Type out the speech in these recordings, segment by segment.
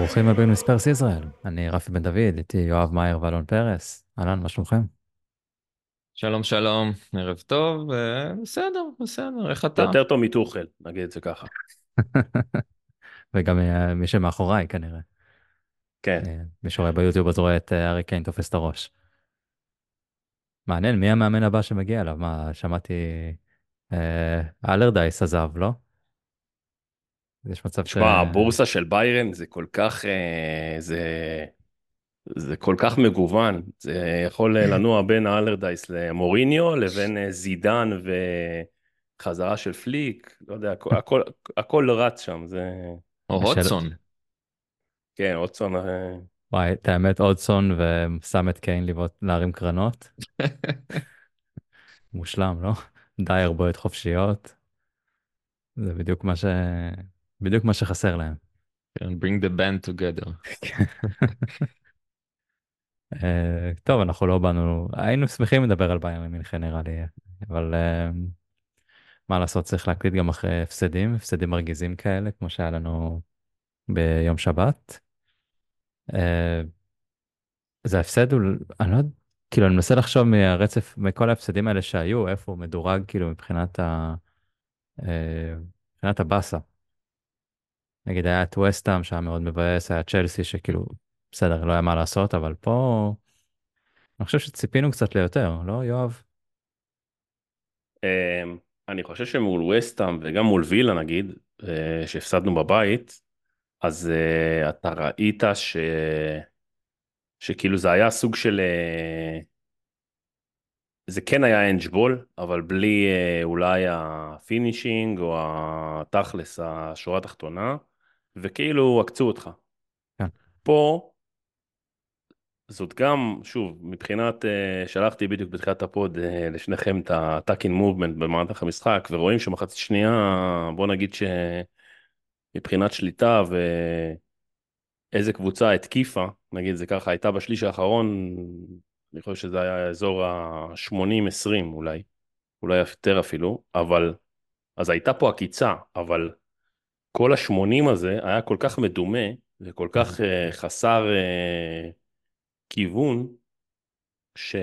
ברוכים הבאים לספרס ישראל, אני רפי בן דוד, איתי יואב מאייר ואלון פרס, אהלן, מה שלומכם? שלום שלום, ערב טוב, אה, בסדר, בסדר, איך אתה? יותר טוב מטוחל, נגיד את זה ככה. וגם אה, מי שמאחוריי כנראה. כן. אה, מי שרואה ביוטיוב אז רואה את הארי קיין תופס את הראש. מעניין, מי המאמן הבא שמגיע אליו? מה, שמעתי... אה, אלרדייס עזב, לא? יש מצב ש... תשמע, הבורסה של ביירן זה כל כך, אה, זה, זה כל כך מגוון, זה יכול לנוע בין האלרדייס למוריניו לבין אה, זידן וחזרה של פליק, לא יודע, הכל, הכל, הכל רץ שם, זה... או הודסון. כן, אוטסון, אה, וואי, את האמת, אודסון ושם את קיין לבעוט, להרים קרנות. מושלם, לא? דייר בועט חופשיות. זה בדיוק מה ש... בדיוק מה שחסר להם. כן, bring the band together. אה, טוב, אנחנו לא באנו, היינו שמחים לדבר על ביירן מינכן נראה לי, אבל אה, מה לעשות, צריך להקליט גם אחרי הפסדים, הפסדים מרגיזים כאלה, כמו שהיה לנו ביום שבת. אה, זה ההפסד, הוא, אני לא יודע, כאילו אני מנסה לחשוב מהרצף, מכל ההפסדים האלה שהיו, איפה הוא מדורג כאילו מבחינת ה... מבחינת הבאסה. נגיד היה את וסטאם שהיה מאוד מבאס, היה צ'לסי שכאילו, בסדר, לא היה מה לעשות, אבל פה אני חושב שציפינו קצת ליותר, לא יואב? אה, אני חושב שמול וסטאם וגם מול וילה נגיד, אה, שהפסדנו בבית, אז אה, אתה ראית ש... שכאילו זה היה סוג של... אה, זה כן היה אנג'בול, אבל בלי אולי ה finishing או התכלס, השורה התחתונה, וכאילו עקצו אותך. כן. פה, זאת גם, שוב, מבחינת, אה, שלחתי בדיוק בתחילת ה pod אה, לשניכם את ה attacking momentum במהלך המשחק, ורואים שמחצית שנייה, בוא נגיד שמבחינת שליטה ואיזה קבוצה התקיפה, נגיד זה ככה, הייתה בשליש האחרון, אני חושב שזה היה אזור ה-80-20 אולי, אולי יותר אפילו, אבל, אז הייתה פה עקיצה, אבל כל ה-80 הזה היה כל כך מדומה וכל כך uh, חסר uh, כיוון, ש...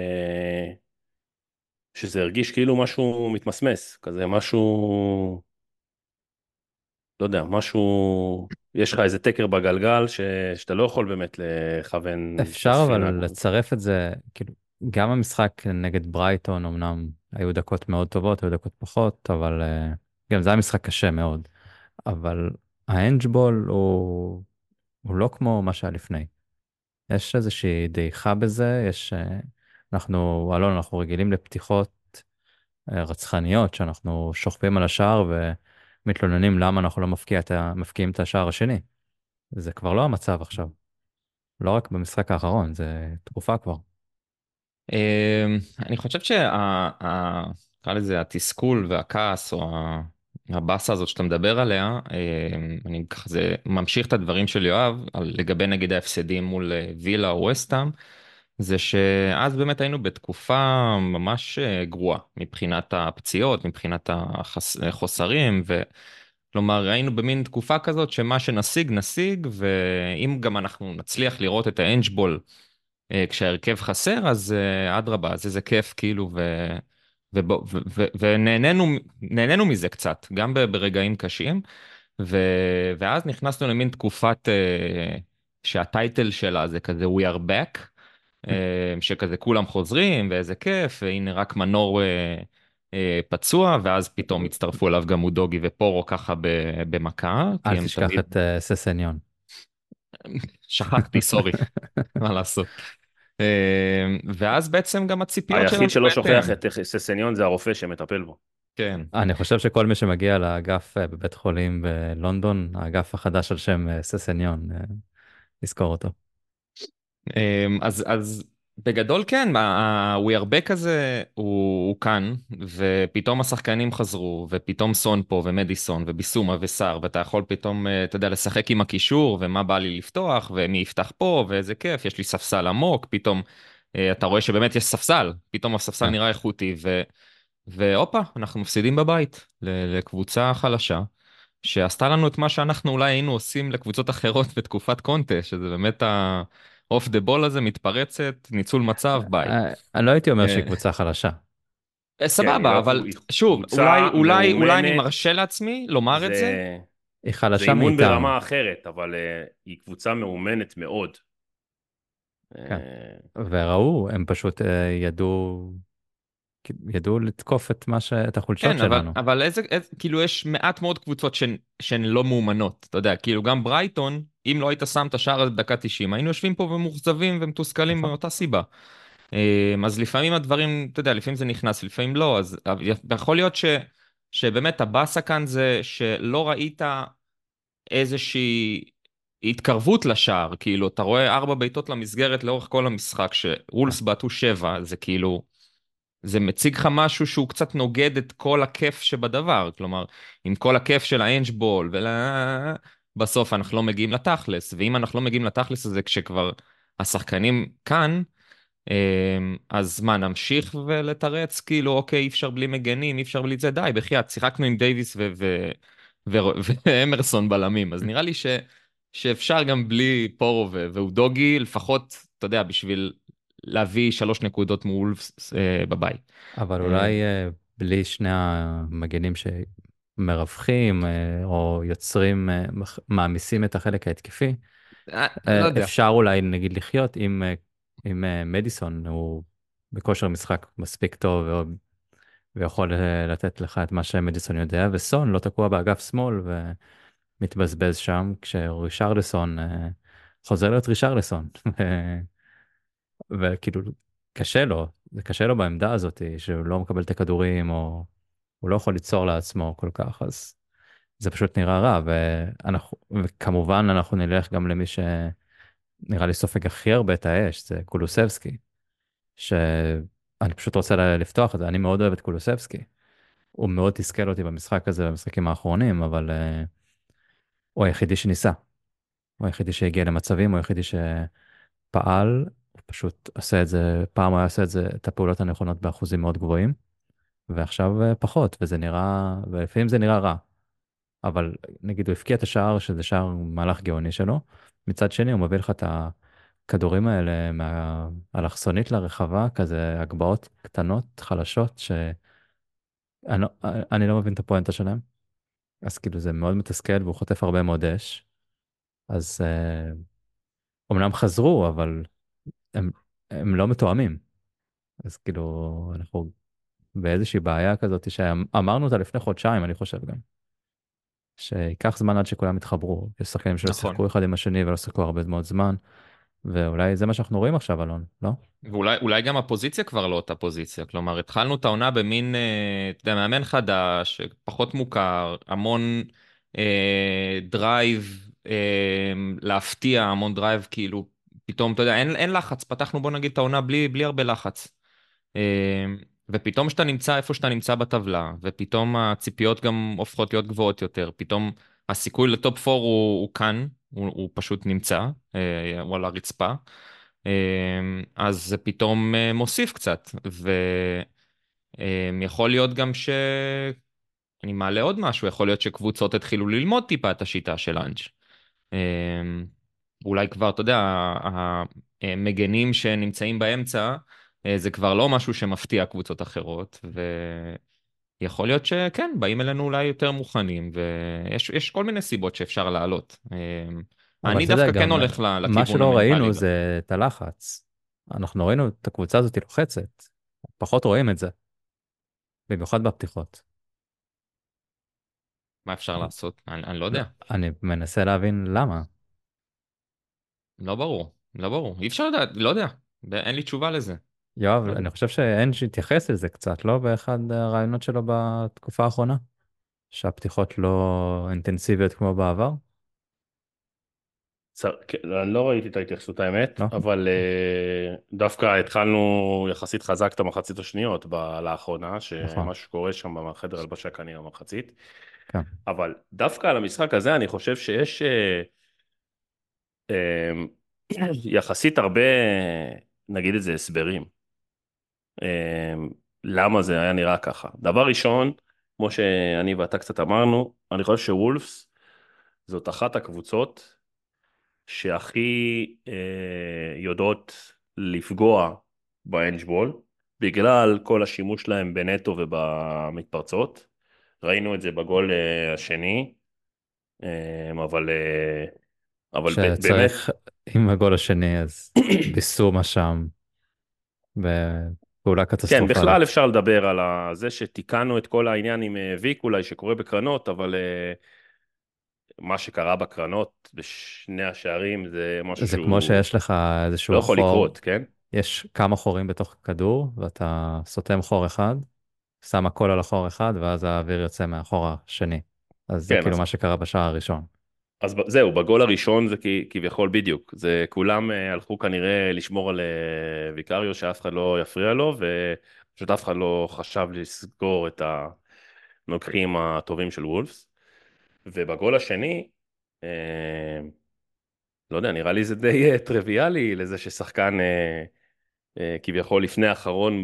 שזה הרגיש כאילו משהו מתמסמס, כזה משהו, לא יודע, משהו, יש לך איזה תקר בגלגל ש... שאתה לא יכול באמת לכוון. אפשר. אבל לצרף את זה, כאילו, גם המשחק נגד ברייטון אמנם היו דקות מאוד טובות, היו דקות פחות, אבל אה, גם זה היה משחק קשה מאוד. אבל האנג'בול הוא, הוא לא כמו מה שהיה לפני. יש איזושהי דעיכה בזה, יש, אה, אנחנו, אלון, אנחנו רגילים לפתיחות אה, רצחניות, שאנחנו שוכבים על השער ומתלוננים למה אנחנו לא מפקיע את ה- מפקיעים את השער השני. זה כבר לא המצב עכשיו. לא רק במשחק האחרון, זה תקופה כבר. אמ, אני חושב שה... נקרא לזה התסכול והכעס או הבאסה הזאת שאתה מדבר עליה, אמ, אני ככה זה ממשיך את הדברים של יואב על- לגבי נגיד ההפסדים מול אה, וילה או וסטאם, זה שאז באמת היינו בתקופה ממש אה, גרועה מבחינת הפציעות, מבחינת החוסרים, וכלומר היינו במין תקופה כזאת שמה שנשיג נשיג, ואם גם אנחנו נצליח לראות את האנג'בול אה, כשההרכב חסר, אז אה, אדרבה, אז איזה כיף כאילו, ו... ונהנינו נהנינו מזה קצת, גם ברגעים קשים, ו... ואז נכנסנו למין תקופת אה, שהטייטל שלה זה כזה We are back, אה, שכזה כולם חוזרים ואיזה כיף, והנה רק מנור אה, אה, פצוע, ואז פתאום הצטרפו אליו גם מודוגי ופורו ככה ב- במכה. אל תשכח תמיד- את אה, ססניון. שכחתי, סורי, מה לעשות. אה, ואז בעצם גם הציפיות שלנו... היחיד שלא. שוכח את ססניון זה הרופא שמטפל בו. כן. אני חושב שכל מי שמגיע לאגף אה, בבית חולים בלונדון, האגף החדש על שם אה, ססניון, אה, נזכור אותו. אמ, אז אז בגדול כן, ה-We are back הזה הוא, הוא כאן, ופתאום השחקנים חזרו, ופתאום סון פה, ומדיסון, וביסומה, וסער, ואתה יכול פתאום, אה, אתה יודע, לשחק עם הקישור, ומה בא לי לפתוח, ומי יפתח פה, ואיזה כיף, יש לי ספסל עמוק, פתאום אה, אתה רואה שבאמת יש ספסל, פתאום הספסל כן. נראה איכותי, ו... והופה, אנחנו מפסידים בבית לקבוצה חלשה. שעשתה לנו את מה שאנחנו אולי היינו עושים לקבוצות אחרות בתקופת קונטה, שזה באמת ה-off the ball הזה, מתפרצת, ניצול מצב, ביי. אה, אני לא הייתי אומר שהיא אה, קבוצה חלשה. אה, סבבה, לא, אבל שוב, אולי, אולי, אולי אני. מרשה לעצמי לומר את זה. זה, היא זה חלשה אימון מאיתנו. ברמה אחרת, אבל אה, היא קבוצה מאומנת מאוד. כן. אה, וראו, הם פשוט אה, ידעו, ידעו לתקוף את מה ש... את החולשות כן, אבל, שלנו. אבל איזה, איזה, כאילו יש מעט מאוד קבוצות שהן לא מאומנות, אתה יודע, כאילו גם ברייטון, אם לא היית שם את השער הזה בדקה 90, היינו יושבים פה ומאוכזבים ומתוסכלים נכון. מאותה סיבה. אמ, אז לפעמים הדברים, אתה יודע, לפעמים זה נכנס, לפעמים לא, אז יכול להיות ש, שבאמת הבאסה כאן זה שלא ראית איזושהי התקרבות לשער, כאילו, אתה רואה ארבע בעיטות למסגרת לאורך כל המשחק, שוולס בעטו שבע, זה כאילו, זה מציג לך משהו שהוא קצת נוגד את כל הכיף שבדבר, כלומר, עם כל הכיף של האנג'בול, ול... בסוף אנחנו לא מגיעים לתכלס, ואם אנחנו לא מגיעים לתכלס הזה כשכבר השחקנים כאן, אמ, אז מה, נמשיך ולתרץ, כאילו, אוקיי, אי אפשר בלי מגנים, אי אפשר בלי זה, די, בחייאת, שיחקנו עם דייוויס ואמרסון בלמים, אז נראה לי ש- שאפשר גם בלי פורו ו- ואודוגי, לפחות, אתה יודע, בשביל להביא שלוש נקודות מול אה, בבית. אבל אה, אולי אה, בלי שני המגנים שמרווחים אה, או יוצרים, אה, מעמיסים את החלק ההתקפי, אה, לא. אפשר אולי נגיד לחיות עם, עם מדיסון, הוא בכושר משחק מספיק טוב ויכול לתת לך את מה שמדיסון יודע, וסון לא תקוע באגף שמאל ומתבזבז שם, כשרישרלסון חוזר להיות רישרלסון. וכאילו קשה לו, זה קשה לו בעמדה הזאת שהוא לא מקבל את הכדורים או הוא לא יכול ליצור לעצמו כל כך, אז זה פשוט נראה רע, ואנחנו, וכמובן אנחנו נלך גם למי שנראה לי סופג הכי הרבה את האש, זה קולוסבסקי, שאני פשוט רוצה לפתוח את זה, אני מאוד אוהב את קולוסבסקי. הוא מאוד תסכל אותי במשחק הזה, במשחקים האחרונים, אבל uh, הוא היחידי שניסה. הוא היחידי שהגיע למצבים, הוא היחידי שפעל, הוא פשוט עושה את זה, פעם הוא היה עושה את זה, את הפעולות הנכונות באחוזים מאוד גבוהים, ועכשיו אה, פחות, וזה נראה, ולפעמים זה נראה רע. אבל נגיד הוא הבקיע את השער, שזה שער מהלך גאוני שלו, מצד שני הוא מביא לך את הכדורים האלה מהאלכסונית לרחבה, כזה הגבהות קטנות, חלשות, שאני לא, אני לא מבין את הפואנטה שלהם. אז כאילו זה מאוד מתסכל והוא חוטף הרבה מאוד אש. אז אה, אומנם חזרו, אבל הם, הם לא מתואמים. אז כאילו אנחנו באיזושהי בעיה כזאת שאמרנו אותה לפני חודשיים, אני חושב גם. שייקח זמן עד שכולם יתחברו. יש שחקנים שלא נכון. שיחקו אחד עם השני ולא שיחקו הרבה מאוד זמן, ואולי זה מה שאנחנו רואים עכשיו, אלון, לא? ואולי אולי גם הפוזיציה כבר לא אותה פוזיציה, כלומר התחלנו את העונה במין, אה, אתה יודע, מאמן חדש, פחות מוכר, המון אה, drive אה, להפתיע, המון drive כאילו, פתאום, אתה יודע, אין, אין לחץ, פתחנו בוא נגיד את העונה בלי, בלי הרבה לחץ. אה, ופתאום שאתה נמצא איפה שאתה נמצא בטבלה, ופתאום הציפיות גם הופכות להיות גבוהות יותר, פתאום הסיכוי ל top 4 הוא, הוא כאן, הוא, הוא פשוט נמצא, אה, הוא על הרצפה. אמ, אז זה פתאום אה, מוסיף קצת, ויכול להיות גם ש... אני מעלה עוד משהו, יכול להיות שקבוצות התחילו ללמוד טיפה את השיטה של אנג'. אולי כבר, אתה יודע, המגנים שנמצאים באמצע, אה, זה כבר לא משהו שמפתיע קבוצות אחרות, ויכול להיות שכן, באים אלינו אולי יותר מוכנים, ויש יש כל מיני סיבות שאפשר לעלות. אבל אני דווקא כן הולך לכיוון מה שלא ראינו. זה את הלחץ. אנחנו ראינו את הקבוצה הזאת לוחצת, פחות רואים את זה. במיוחד בפתיחות. מה אפשר לעשות? אני, אני לא יודע. אני מנסה להבין למה. לא ברור. לא ברור. אי אפשר לדעת, לא יודע. אין לי תשובה לזה. יואב. אני חושב שאנג' התייחס לזה קצת, לא? באחד הרעיונות שלו בתקופה האחרונה? שהפתיחות לא אינטנסיביות כמו בעבר? צ- כן, אני לא ראיתי את ההתייחסות האמת, לא? אבל אה, דווקא התחלנו יחסית חזק את המחצית השניות ב- לאחרונה, נכון. שמשהו קורה שם בחדר הלבשה כנראה במחצית, כן. אבל דווקא על המשחק הזה אני חושב שיש אה, אה, יחסית הרבה, נגיד את זה, הסברים. אה, למה זה היה נראה ככה. דבר ראשון, כמו שאני ואתה קצת אמרנו, אני חושב שוולפס זאת אחת הקבוצות שהכי אה, יודעות לפגוע באנג'בול, בגלל כל השימוש שלהם בנטו ובמתפרצות. ראינו את זה בגול אה, השני, אה, אבל, אה, אבל ב- באמת, שצריך, עם הגול השני, אז ביסומה שם, בפעולה כן, קטסטרופלית. בכלל אפשר לדבר על זה שתיקנו את כל העניין עם אה, ויק אולי שקורה בקרנות, אבל אה, מה שקרה בקרנות בשני השערים זה משהו זה שהוא כמו שיש לך איזשהו לא יכול חור, לקרות, כן? יש כמה חורים בתוך הכדור, ואתה סותם חור אחד, שם הכל על החור אחד, ואז האוויר יוצא מהחור השני. אז זה כן, כאילו אז מה שקרה בשער הראשון. אז זהו, בגול הראשון זה כביכול בדיוק, זה כולם אה, הלכו כנראה לשמור על אה, ויקריו שאף אחד לא יפריע לו, ופשוט אף אחד לא חשב לסגור את הנוקחים הטובים של וולפס. ובגול השני, אה, לא יודע, נראה לי זה די טריוויאלי לזה ששחקן כביכול לפני האחרון.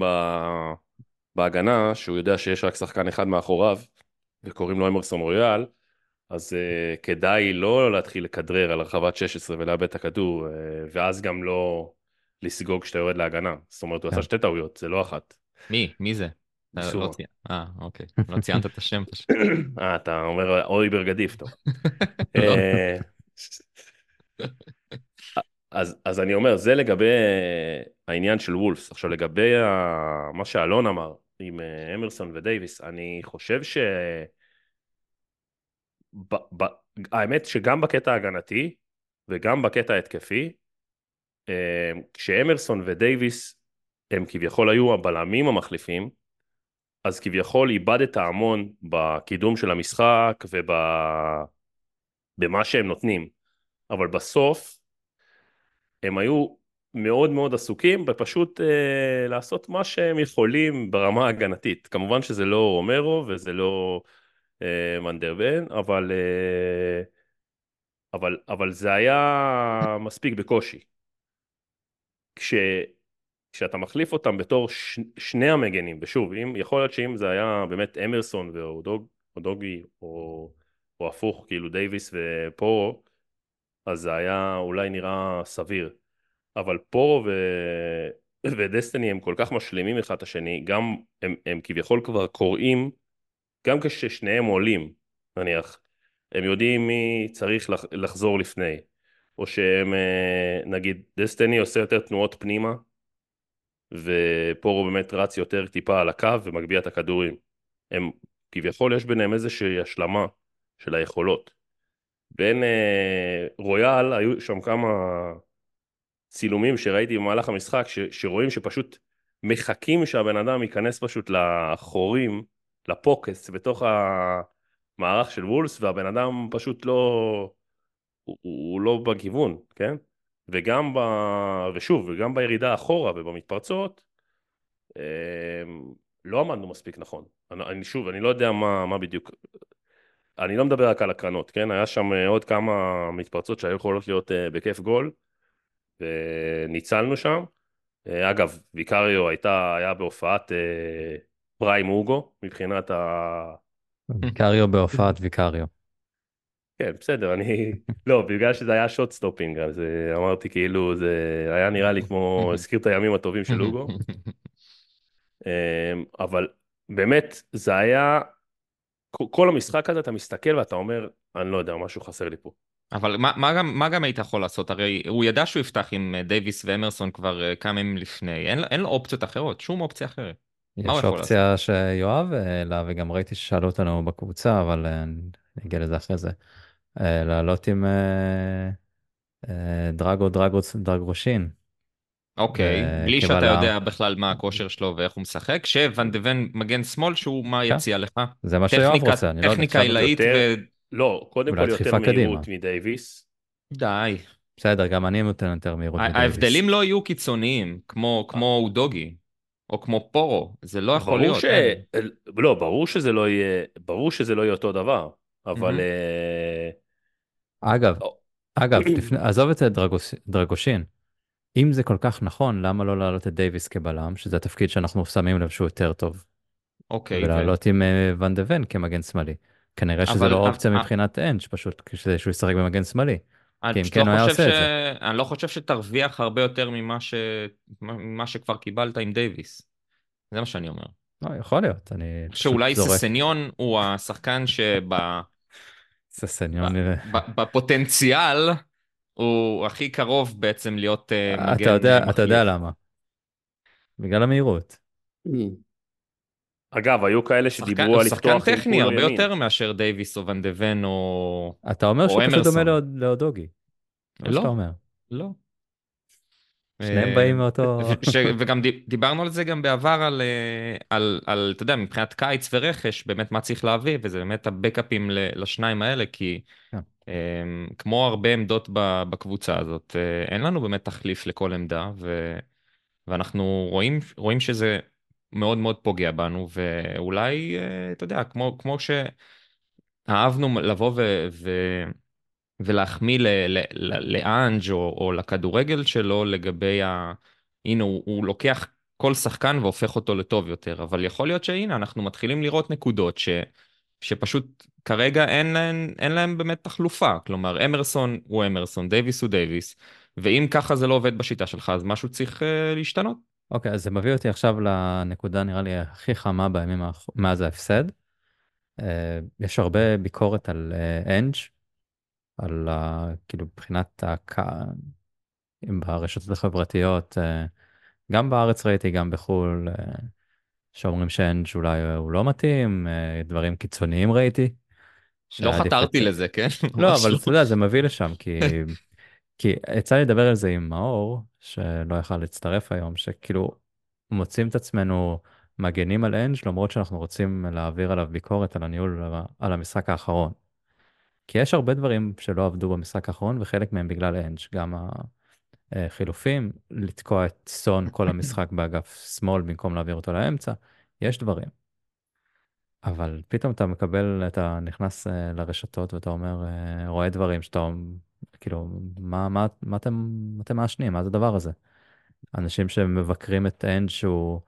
בהגנה, שהוא יודע שיש רק שחקן אחד מאחוריו, וקוראים לו אמרסון רויאל, אז uh, כדאי לא להתחיל לכדרר על הרחבת 16 ולאבד את הכדור, uh, ואז גם לא לסגוג כשאתה יורד להגנה. זאת אומרת, הוא כן. עשה שתי טעויות, זה לא אחת. מי? מי זה? לא אה, אוקיי. לא ציינת את השם פשוט. אה, אתה אומר אוליבר גדיף, טוב. לא. אה, אז, אז אני אומר, זה לגבי העניין של וולפס. עכשיו, לגבי ה... מה שאלון אמר עם אמרסון ודייוויס, אני חושב ש... ב, ב, האמת שגם בקטע ההגנתי וגם בקטע ההתקפי, אה, כשאמרסון ודייוויס הם כביכול היו הבלמים המחליפים, אז כביכול איבדת המון בקידום של המשחק ובמה שהם נותנים. אבל בסוף הם היו מאוד מאוד עסוקים בפשוט אה, לעשות מה שהם יכולים ברמה ההגנתית. כמובן שזה לא רומרו וזה לא מנדרבן, אבל, אה, אבל, אבל זה היה מספיק בקושי. כש, כשאתה מחליף אותם בתור ש, שני המגנים, ושוב, אם, יכול להיות שאם זה היה באמת אמרסון ואודוגי, או, או הפוך, כאילו דייוויס ופורו, אז זה היה אולי נראה סביר. אבל פורו ו... ודסטיני הם כל כך משלימים אחד את השני, גם הם, הם כביכול כבר קוראים, גם כששניהם עולים, נניח, הם יודעים מי צריך לח... לחזור לפני, או שהם, אה, נגיד, דסטיני עושה יותר תנועות פנימה, ופורו באמת רץ יותר טיפה על הקו ומגביה את הכדורים. הם, כביכול יש ביניהם איזושהי השלמה של היכולות. בין אה, רויאל, היו שם כמה צילומים שראיתי במהלך המשחק, ש, שרואים שפשוט מחכים שהבן אדם ייכנס פשוט לחורים, לפוקס, בתוך המערך של וולס, והבן אדם פשוט לא, הוא, הוא לא בכיוון, כן? וגם ב... ושוב, וגם בירידה אחורה ובמתפרצות, אה, לא עמדנו מספיק נכון. אני, אני שוב, אני לא יודע מה, מה בדיוק, אני לא מדבר רק על הקרנות, כן? היה שם אה, עוד כמה מתפרצות שהיו יכולות להיות אה, בכיף גול, וניצלנו שם. אה, אגב, ויקריו הייתה, היה בהופעת אה, prime אוגו, מבחינת ה... ויקריו בהופעת ויקריו. כן, בסדר, אני... לא, בגלל שזה היה shot stopping, אז אה, אמרתי כאילו, זה היה נראה לי כמו, הזכיר את הימים הטובים של אוגו. אה, אבל באמת, זה היה... כל המשחק הזה, אתה מסתכל ואתה אומר, אני לא יודע, משהו חסר לי פה. אבל מה, מה, גם, מה גם היית יכול לעשות? הרי הוא ידע שהוא יפתח עם אה, דייוויס ואמרסון כבר אה, כמה ימים לפני. אין, אין לו אופציות אחרות, שום אופציה אחרת. יש אופציה שיואב העלה, וגם ראיתי ששאלו אותנו בקבוצה, אבל אה, אני אגיע לזה אחרי זה. אה, לעלות עם אה, דרגו דרגוס דרגושין. אוקיי, בלי שאתה. יודע בכלל מה הכושר שלו ואיך הוא משחק, שוואן דה ון מגן שמאל שהוא מה כן. יציע לך? זה מה שיואב רוצה, אני לא יודע. טכניקה עילאית ו... לא, קודם כל יותר. מהירות מדייוויס. די. בסדר, גם אני נותן יותר מהירות מדייוויס. ההבדלים לא יהיו קיצוניים, כמו, כמו אודוגי, או כמו פורו, זה לא יכול להיות. ש... אין. לא, ברור שזה לא יהיה, ברור שזה לא יהיה אותו דבר, אבל... אה, אגב, אגב, לפני- עזוב את זה דרגושין. אם זה כל כך נכון, למה לא להעלות את דייוויס כבלם, שזה התפקיד שאנחנו שמים לב שהוא יותר טוב? אוקיי, ו... ולעלות עם אה, ואן דה ון כמגן שמאלי. כנראה שזה אבל- לא אופציה מבחינת אנג' פשוט שהוא ישחק במגן שמאלי. אני כי אם פשוט כן לא הוא היה חושב עושה ש... את זה. אני לא חושב שתרוויח הרבה יותר ממה, ש... ממה שכבר קיבלת עם דייוויס. זה מה שאני אומר. לא, יכול להיות, אני שאולי זורק ססניון הוא השחקן ססניון. שבפוטנציאל הוא הכי קרוב בעצם להיות אה, מגן אתה יודע. אתה יודע למה. בגלל המהירות. אגב, היו כאלה שחקן- שדיברו הוא על שחקן לפתוח עם טכני הרבה ימין. יותר מאשר דייוויס או ון או... אתה אומר או שהוא פשוט אמרסון. דומה לאודוגי. לא. שאתה אומר. לא. שניהם אה, באים מאותו... ש- וגם דיב- דיברנו על זה גם בעבר על, אה, על, על, אתה יודע, מבחינת קיץ ורכש, באמת מה צריך להביא, וזה באמת הבקאפים ל- לשניים האלה, כי כן. אה, כמו הרבה עמדות בקבוצה הזאת, אה, אין לנו באמת תחליף לכל עמדה, ו, ואנחנו רואים, רואים שזה מאוד מאוד פוגע בנו, ואולי, אה, אתה יודע, כמו, כמו שאהבנו לבוא ו... ו ולהחמיא לאנג', או, או לכדורגל שלו לגבי ה... הנה, הוא, הוא לוקח כל שחקן והופך אותו לטוב יותר, אבל יכול להיות שהנה, אנחנו מתחילים לראות נקודות ש, שפשוט כרגע אין להם, אין להם באמת תחלופה. כלומר, אמרסון הוא אמרסון, דייוויס הוא דייוויס, ואם ככה זה לא עובד בשיטה שלך, אז משהו צריך uh, להשתנות. אוקיי, אז זה מביא אותי עכשיו לנקודה נראה לי הכי חמה בימים האח... מאז ההפסד. אה, יש הרבה ביקורת על אה, אנג', על ה... כאילו מבחינת הק... אם ברשתות החברתיות, אה, גם בארץ ראיתי, גם בחו"ל, אה, שאומרים שאנג' אולי הוא לא מתאים, אה, דברים קיצוניים ראיתי. לא חתרתי לזה, כן? לא, אבל אתה יודע, זה מביא לשם, כי, כי יצא לי לדבר על זה עם מאור, שלא יכל להצטרף היום, שכאילו מוצאים את עצמנו מגנים על אנג' למרות שאנחנו רוצים להעביר עליו ביקורת על הניהול, על המשחק האחרון. כי יש הרבה דברים שלא עבדו במשחק האחרון, וחלק מהם בגלל אנג', גם החילופים, לתקוע את סון כל המשחק באגף שמאל במקום להעביר אותו לאמצע, יש דברים. אבל פתאום אתה מקבל, אתה נכנס אה, לרשתות ואתה אומר, אה, רואה דברים שאתה, כאילו, מה, מה, מה אתם, מה אתם מעשנים? מה זה הדבר הזה? אנשים שמבקרים את אנד שהוא,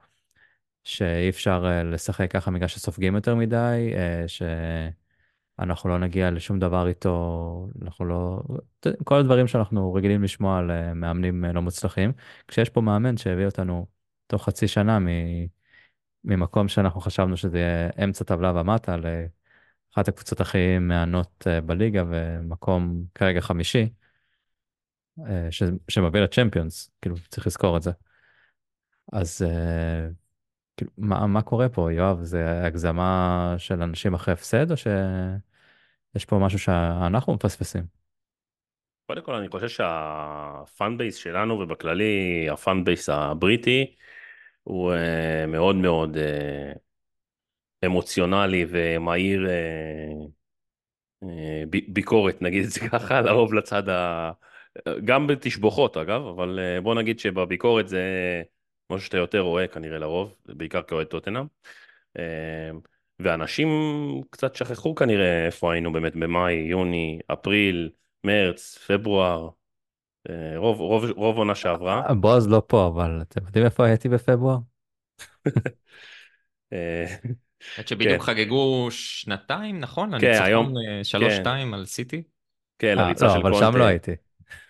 שאי אפשר אה, לשחק ככה בגלל שסופגים יותר מדי, אה, שאנחנו לא נגיע לשום דבר איתו, אנחנו לא, כל הדברים שאנחנו רגילים לשמוע על אה, מאמנים לא מוצלחים, כשיש פה מאמן שהביא אותנו תוך חצי שנה מ... ממקום שאנחנו חשבנו שזה יהיה אמצע טבלה ומטה לאחת הקבוצות הכי מהנות אה, בליגה ומקום כרגע חמישי, אה, ש- שמביא ל Champions, כאילו צריך לזכור את זה. אז אה, כאילו, מה, מה קורה פה, יואב? זה הגזמה של אנשים אחרי הפסד, או שיש פה משהו שאנחנו מפספסים? קודם כל אני חושב שה fan base שלנו ובכללי ה fan base הבריטי הוא מאוד מאוד אמוציונלי ומהיר uh, ב- ביקורת נגיד את זה ככה לרוב לצד ה... גם בתשבוכות אגב אבל uh, בוא נגיד שבביקורת זה משהו שאתה יותר רואה כנראה לרוב בעיקר כאוהד טוטנאם. Uh, ואנשים קצת שכחו כנראה איפה היינו באמת במאי יוני אפריל מרץ פברואר אה, רוב רוב רוב עונה שעברה. בועז לא פה, אבל אתם יודעים איפה הייתי בפברואר? האמת שבדיוק כן. חגגו שנתיים, נכון? כן, היום- הניצחון אה, שתיים על סיטי. כן, אה, לריצה לא, של אבל קונטה. שם לא הייתי.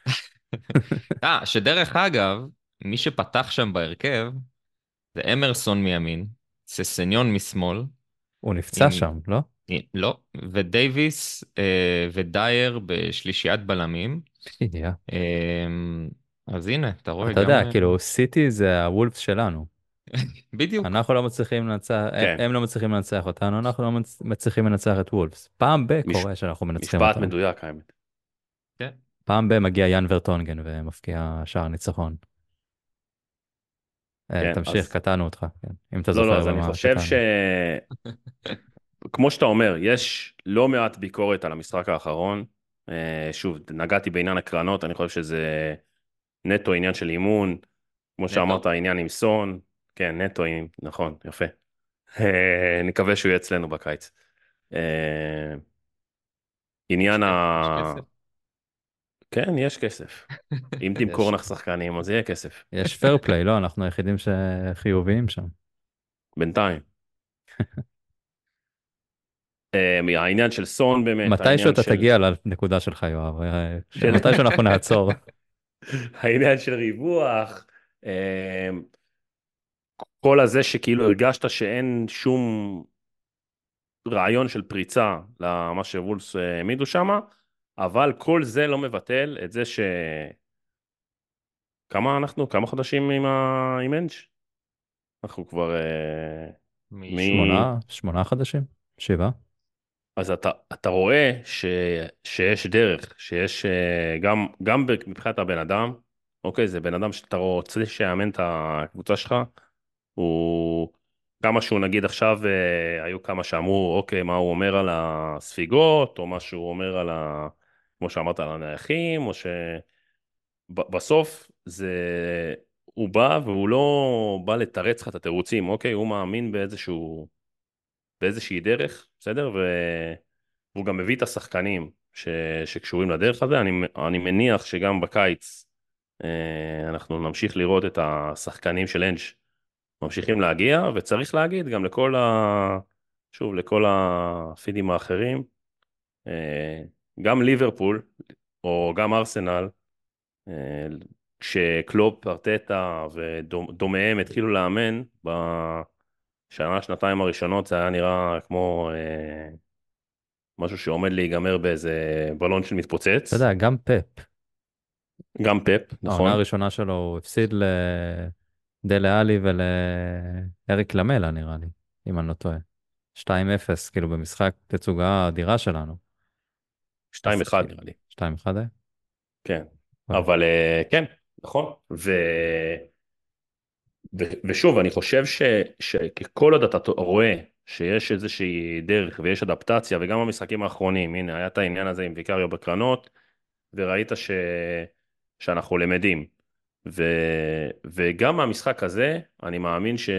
אה, שדרך אגב, מי שפתח שם בהרכב זה אמרסון מימין, ססניון משמאל, הוא נפצע עם- שם, לא? לא, ודייוויס אה, ודייר בשלישיית בלמים. ידיעה. אה, אז הנה, אתה רואה אתה גם... יודע, אה, כאילו, סיטי זה הוולפס שלנו. בדיוק. אנחנו לא מצליחים לנצח, כן. הם לא מצליחים לנצח אותנו, אנחנו לא מצ- מצליחים לנצח את וולפס. פעם ב מש- קורה שאנחנו מנצחים משפט אותם. מדויק האמת. פעם ב מגיע יאן ורטונגן ומפקיע שער ניצחון. אה, כן, תמשיך, אז- קטענו אותך, כן. אם אתה לא, זוכר לא, אז אני חושב קטענו. ש... כמו שאתה אומר, יש לא מעט ביקורת על המשחק האחרון. אה, שוב, נגעתי בעניין הקרנות, אני חושב שזה נטו עניין של אימון. כמו נטו. שאמרת, העניין עם סון. כן, נטו, נכון, יפה. אה, נקווה שהוא יהיה אצלנו בקיץ. אה, עניין ה... כן, יש כסף. אם תמכורנה שחקנים, אז יהיה כסף. יש פייר פליי, לא? אנחנו היחידים שחיוביים שם. בינתיים. אה, העניין של סון באמת, מתישהו אתה. תגיע לנקודה שלך, יואב. אה, של- מתישהו אנחנו נעצור. העניין של ריווח, כל הזה שכאילו הרגשת שאין שום רעיון של פריצה למה שוולס אה, העמידו שם, אבל כל זה לא מבטל את זה ש... כמה אנחנו? כמה חודשים עם, ה... עם אנג'? אנחנו כבר... אה, מ- שמונה, חודשים? שבעה? אז אתה, אתה רואה ש, שיש דרך, שיש אה, גם, גם מבחינת הבן אדם, אוקיי, זה בן אדם שאתה רוצה שיאמן את הקבוצה שלך, הוא, כמה שהוא נגיד עכשיו, אה, היו כמה שאמרו, אוקיי, מה הוא אומר על הספיגות, או מה שהוא אומר על ה... כמו שאמרת, על הנייחים, או ש... בסוף זה... הוא בא והוא לא בא לתרץ לך את התירוצים, אוקיי? הוא מאמין באיזשהו... באיזושהי דרך, בסדר? ו... והוא גם מביא את השחקנים ש... שקשורים לדרך הזה. אני, אני מניח שגם בקיץ אה, אנחנו נמשיך לראות את השחקנים של אנג' ממשיכים להגיע, וצריך להגיד גם לכל ה... שוב, לכל הפידים האחרים, אה, גם ליברפול, או גם ארסנל, אה, כשקלופ, ארטטה ודומיהם התחילו לאמן, בשנה, שנתיים הראשונות זה היה נראה כמו אה, משהו שעומד להיגמר באיזה בלון שמתפוצץ. אתה יודע, גם פפ. גם פפ, נכון. העונה הראשונה שלו הוא הפסיד לדלה עלי ולאריק למלה, נראה לי, אם אני לא טועה. 2-0, כאילו במשחק תצוגה אדירה שלנו. 2-1 אז- נראה לי. 2-1 היה? כן, וואלה. אבל אה, כן, נכון. ו... ו... ושוב, אני חושב ש... שכל עוד אתה רואה שיש איזושהי דרך ויש אדפטציה, וגם במשחקים האחרונים, הנה, היה את העניין הזה עם ויקריו בקרנות, וראית ש... שאנחנו למדים. ו... וגם מהמשחק הזה, אני מאמין ש...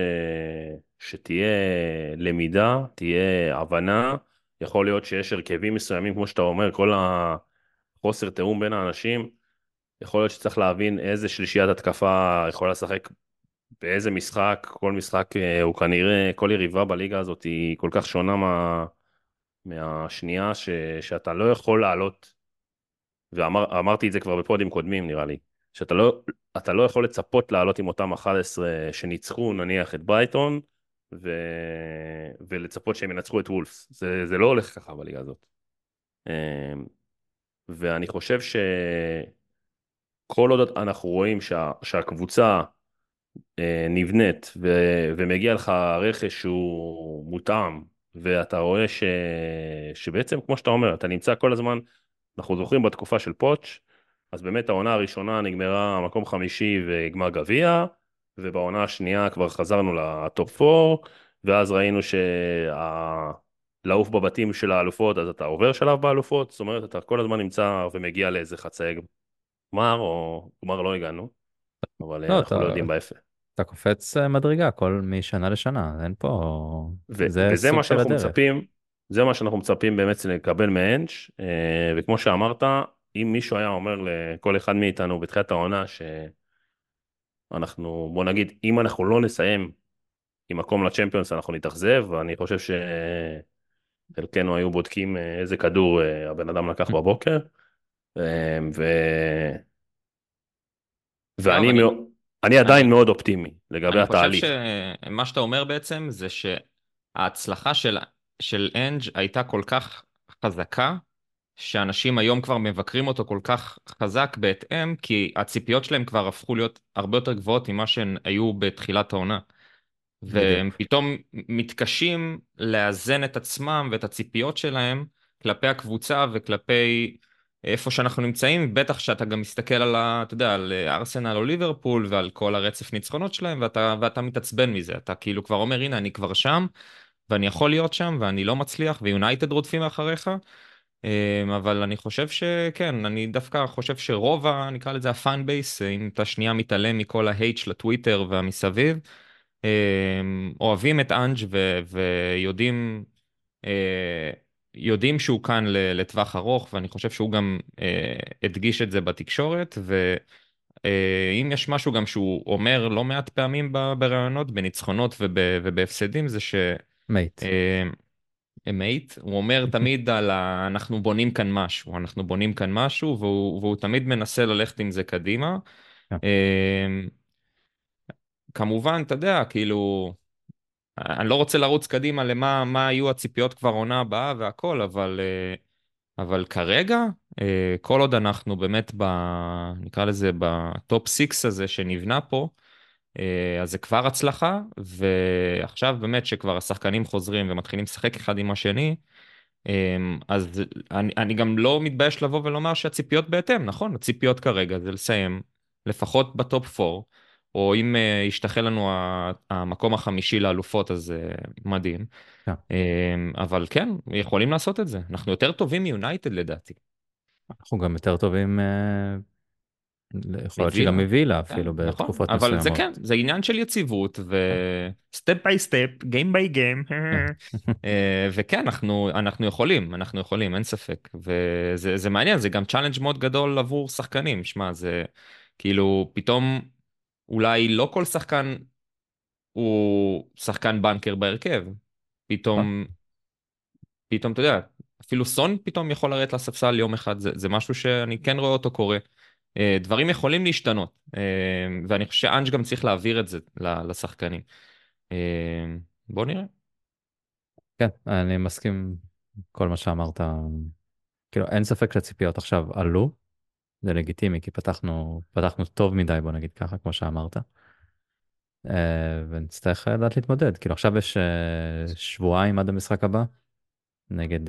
שתהיה למידה, תהיה הבנה, יכול להיות שיש הרכבים מסוימים, כמו שאתה אומר, כל החוסר תיאום בין האנשים, יכול להיות שצריך להבין איזה שלישיית התקפה יכולה לשחק באיזה משחק, כל משחק אה, הוא כנראה, כל יריבה בליגה הזאת היא כל כך שונה מה, מהשנייה ש, שאתה לא יכול לעלות, ואמרתי את זה כבר בפודים קודמים נראה לי, שאתה לא, אתה לא יכול לצפות לעלות עם אותם 11 שניצחו נניח את ברייטון, ו... ולצפות שהם ינצחו את וולפס, זה, זה לא הולך ככה בליגה הזאת. אה, ואני חושב שכל עוד אנחנו רואים שה, שהקבוצה אה, נבנית ו, ומגיע לך רכש שהוא מותאם ואתה רואה ש, שבעצם כמו שאתה אומר אתה נמצא כל הזמן אנחנו זוכרים בתקופה של פוטש אז באמת העונה הראשונה נגמרה מקום חמישי וגמר גביע ובעונה השנייה כבר חזרנו לטופ 4 ואז ראינו שלעוף בבתים של האלופות אז אתה עובר שלב באלופות זאת אומרת אתה כל הזמן נמצא ומגיע לאיזה חצאי גמר או גמר לא הגענו אבל לא, אנחנו אתה- לא יודעים באיפה. אתה קופץ אה, מדרגה כל משנה לשנה, אין פה... ו- זה וזה מה שאנחנו. מצפים, זה מה שאנחנו מצפים באמת לקבל מאנץ', אה, וכמו שאמרת, אם מישהו היה אומר לכל אחד מאיתנו בתחילת העונה שאנחנו, בוא נגיד, אם אנחנו לא נסיים עם מקום לצ'מפיונס אנחנו נתאכזב, ואני חושב שחלקנו היו בודקים אה, איזה כדור אה, הבן אדם לקח בבוקר, אה, ו... ואני אני- מאוד, אני עדיין מאוד אופטימי לגבי אני התהליך. חושב שמה שאתה אומר בעצם זה שההצלחה של, של אנג' הייתה כל כך חזקה, שאנשים היום כבר מבקרים אותו כל כך חזק בהתאם, כי הציפיות שלהם כבר הפכו להיות הרבה יותר גבוהות ממה שהן היו בתחילת העונה. והם פתאום מתקשים לאזן את עצמם ואת הציפיות שלהם כלפי הקבוצה וכלפי איפה שאנחנו נמצאים, בטח שאתה גם מסתכל על, ה, אתה יודע, על ארסנל או ליברפול ועל כל הרצף ניצחונות שלהם ואתה, ואתה מתעצבן מזה, אתה כאילו כבר אומר הנה אני כבר שם ואני יכול להיות שם ואני לא מצליח ויונייטד רודפים אחריך, אבל אני חושב שכן, אני דווקא חושב שרוב, ה- נקרא לזה ה fan base, אם אתה שנייה מתעלם מכל ה hate של הטוויטר והמסביב, אמ, אוהבים את אנג' ו- ויודעים אה, יודעים שהוא כאן לטווח ארוך, ואני חושב שהוא גם אה, הדגיש את זה בתקשורת, ואם יש משהו גם שהוא אומר לא מעט פעמים בראיונות, בניצחונות וב- ובהפסדים, זה mate. Mate, הוא אומר תמיד על ה... אנחנו בונים כאן משהו, אנחנו בונים כאן משהו, והוא, והוא תמיד מנסה ללכת עם זה קדימה. כן. אמ, כמובן, אתה יודע, כאילו, אני לא רוצה לרוץ קדימה למה מה יהיו הציפיות כבר עונה הבאה והכל, אבל, אה, אבל כרגע, אה, כל עוד אנחנו באמת, ב, נקרא לזה, ב top six הזה שנבנה פה, אז זה כבר הצלחה, ועכשיו באמת שכבר השחקנים חוזרים ומתחילים לשחק אחד עם השני, אז אני, אני גם לא מתבייש לבוא ולומר שהציפיות בהתאם, נכון? הציפיות כרגע זה לסיים לפחות ב top 4. או אם uh, ישתחל לנו המקום החמישי לאלופות, אז uh, מדהים. Yeah. Um, אבל כן, יכולים לעשות את זה. אנחנו יותר טובים מיונייטד לדעתי. אנחנו גם יותר טובים, uh, יכול להיות שגם מווילה כן, אפילו כן, בתקופות נכון, מסוימות. אבל זה כן, זה עניין של יציבות, ו step by step, game by game, וכן, אנחנו, אנחנו יכולים, אנחנו יכולים, אין ספק. וזה מעניין, זה גם challenge מאוד גדול עבור שחקנים. שמע, זה כאילו, פתאום... אולי לא כל שחקן הוא שחקן בנקר בהרכב. פתאום, פתאום, אתה יודע, אפילו סון פתאום יכול לרדת לספסל יום אחד, זה, זה משהו שאני כן רואה אותו קורה. אה, דברים יכולים להשתנות, אה, ואני חושב שאנג' גם צריך להעביר את זה לשחקנים. אה, בוא נראה. כן, אני מסכים כל מה שאמרת. כאילו, אין ספק שהציפיות עכשיו עלו, זה לגיטימי, כי פתחנו, פתחנו טוב מדי, בוא נגיד ככה, כמו שאמרת. ונצטרך לדעת להתמודד. כאילו עכשיו יש שבועיים עד המשחק הבא, נגד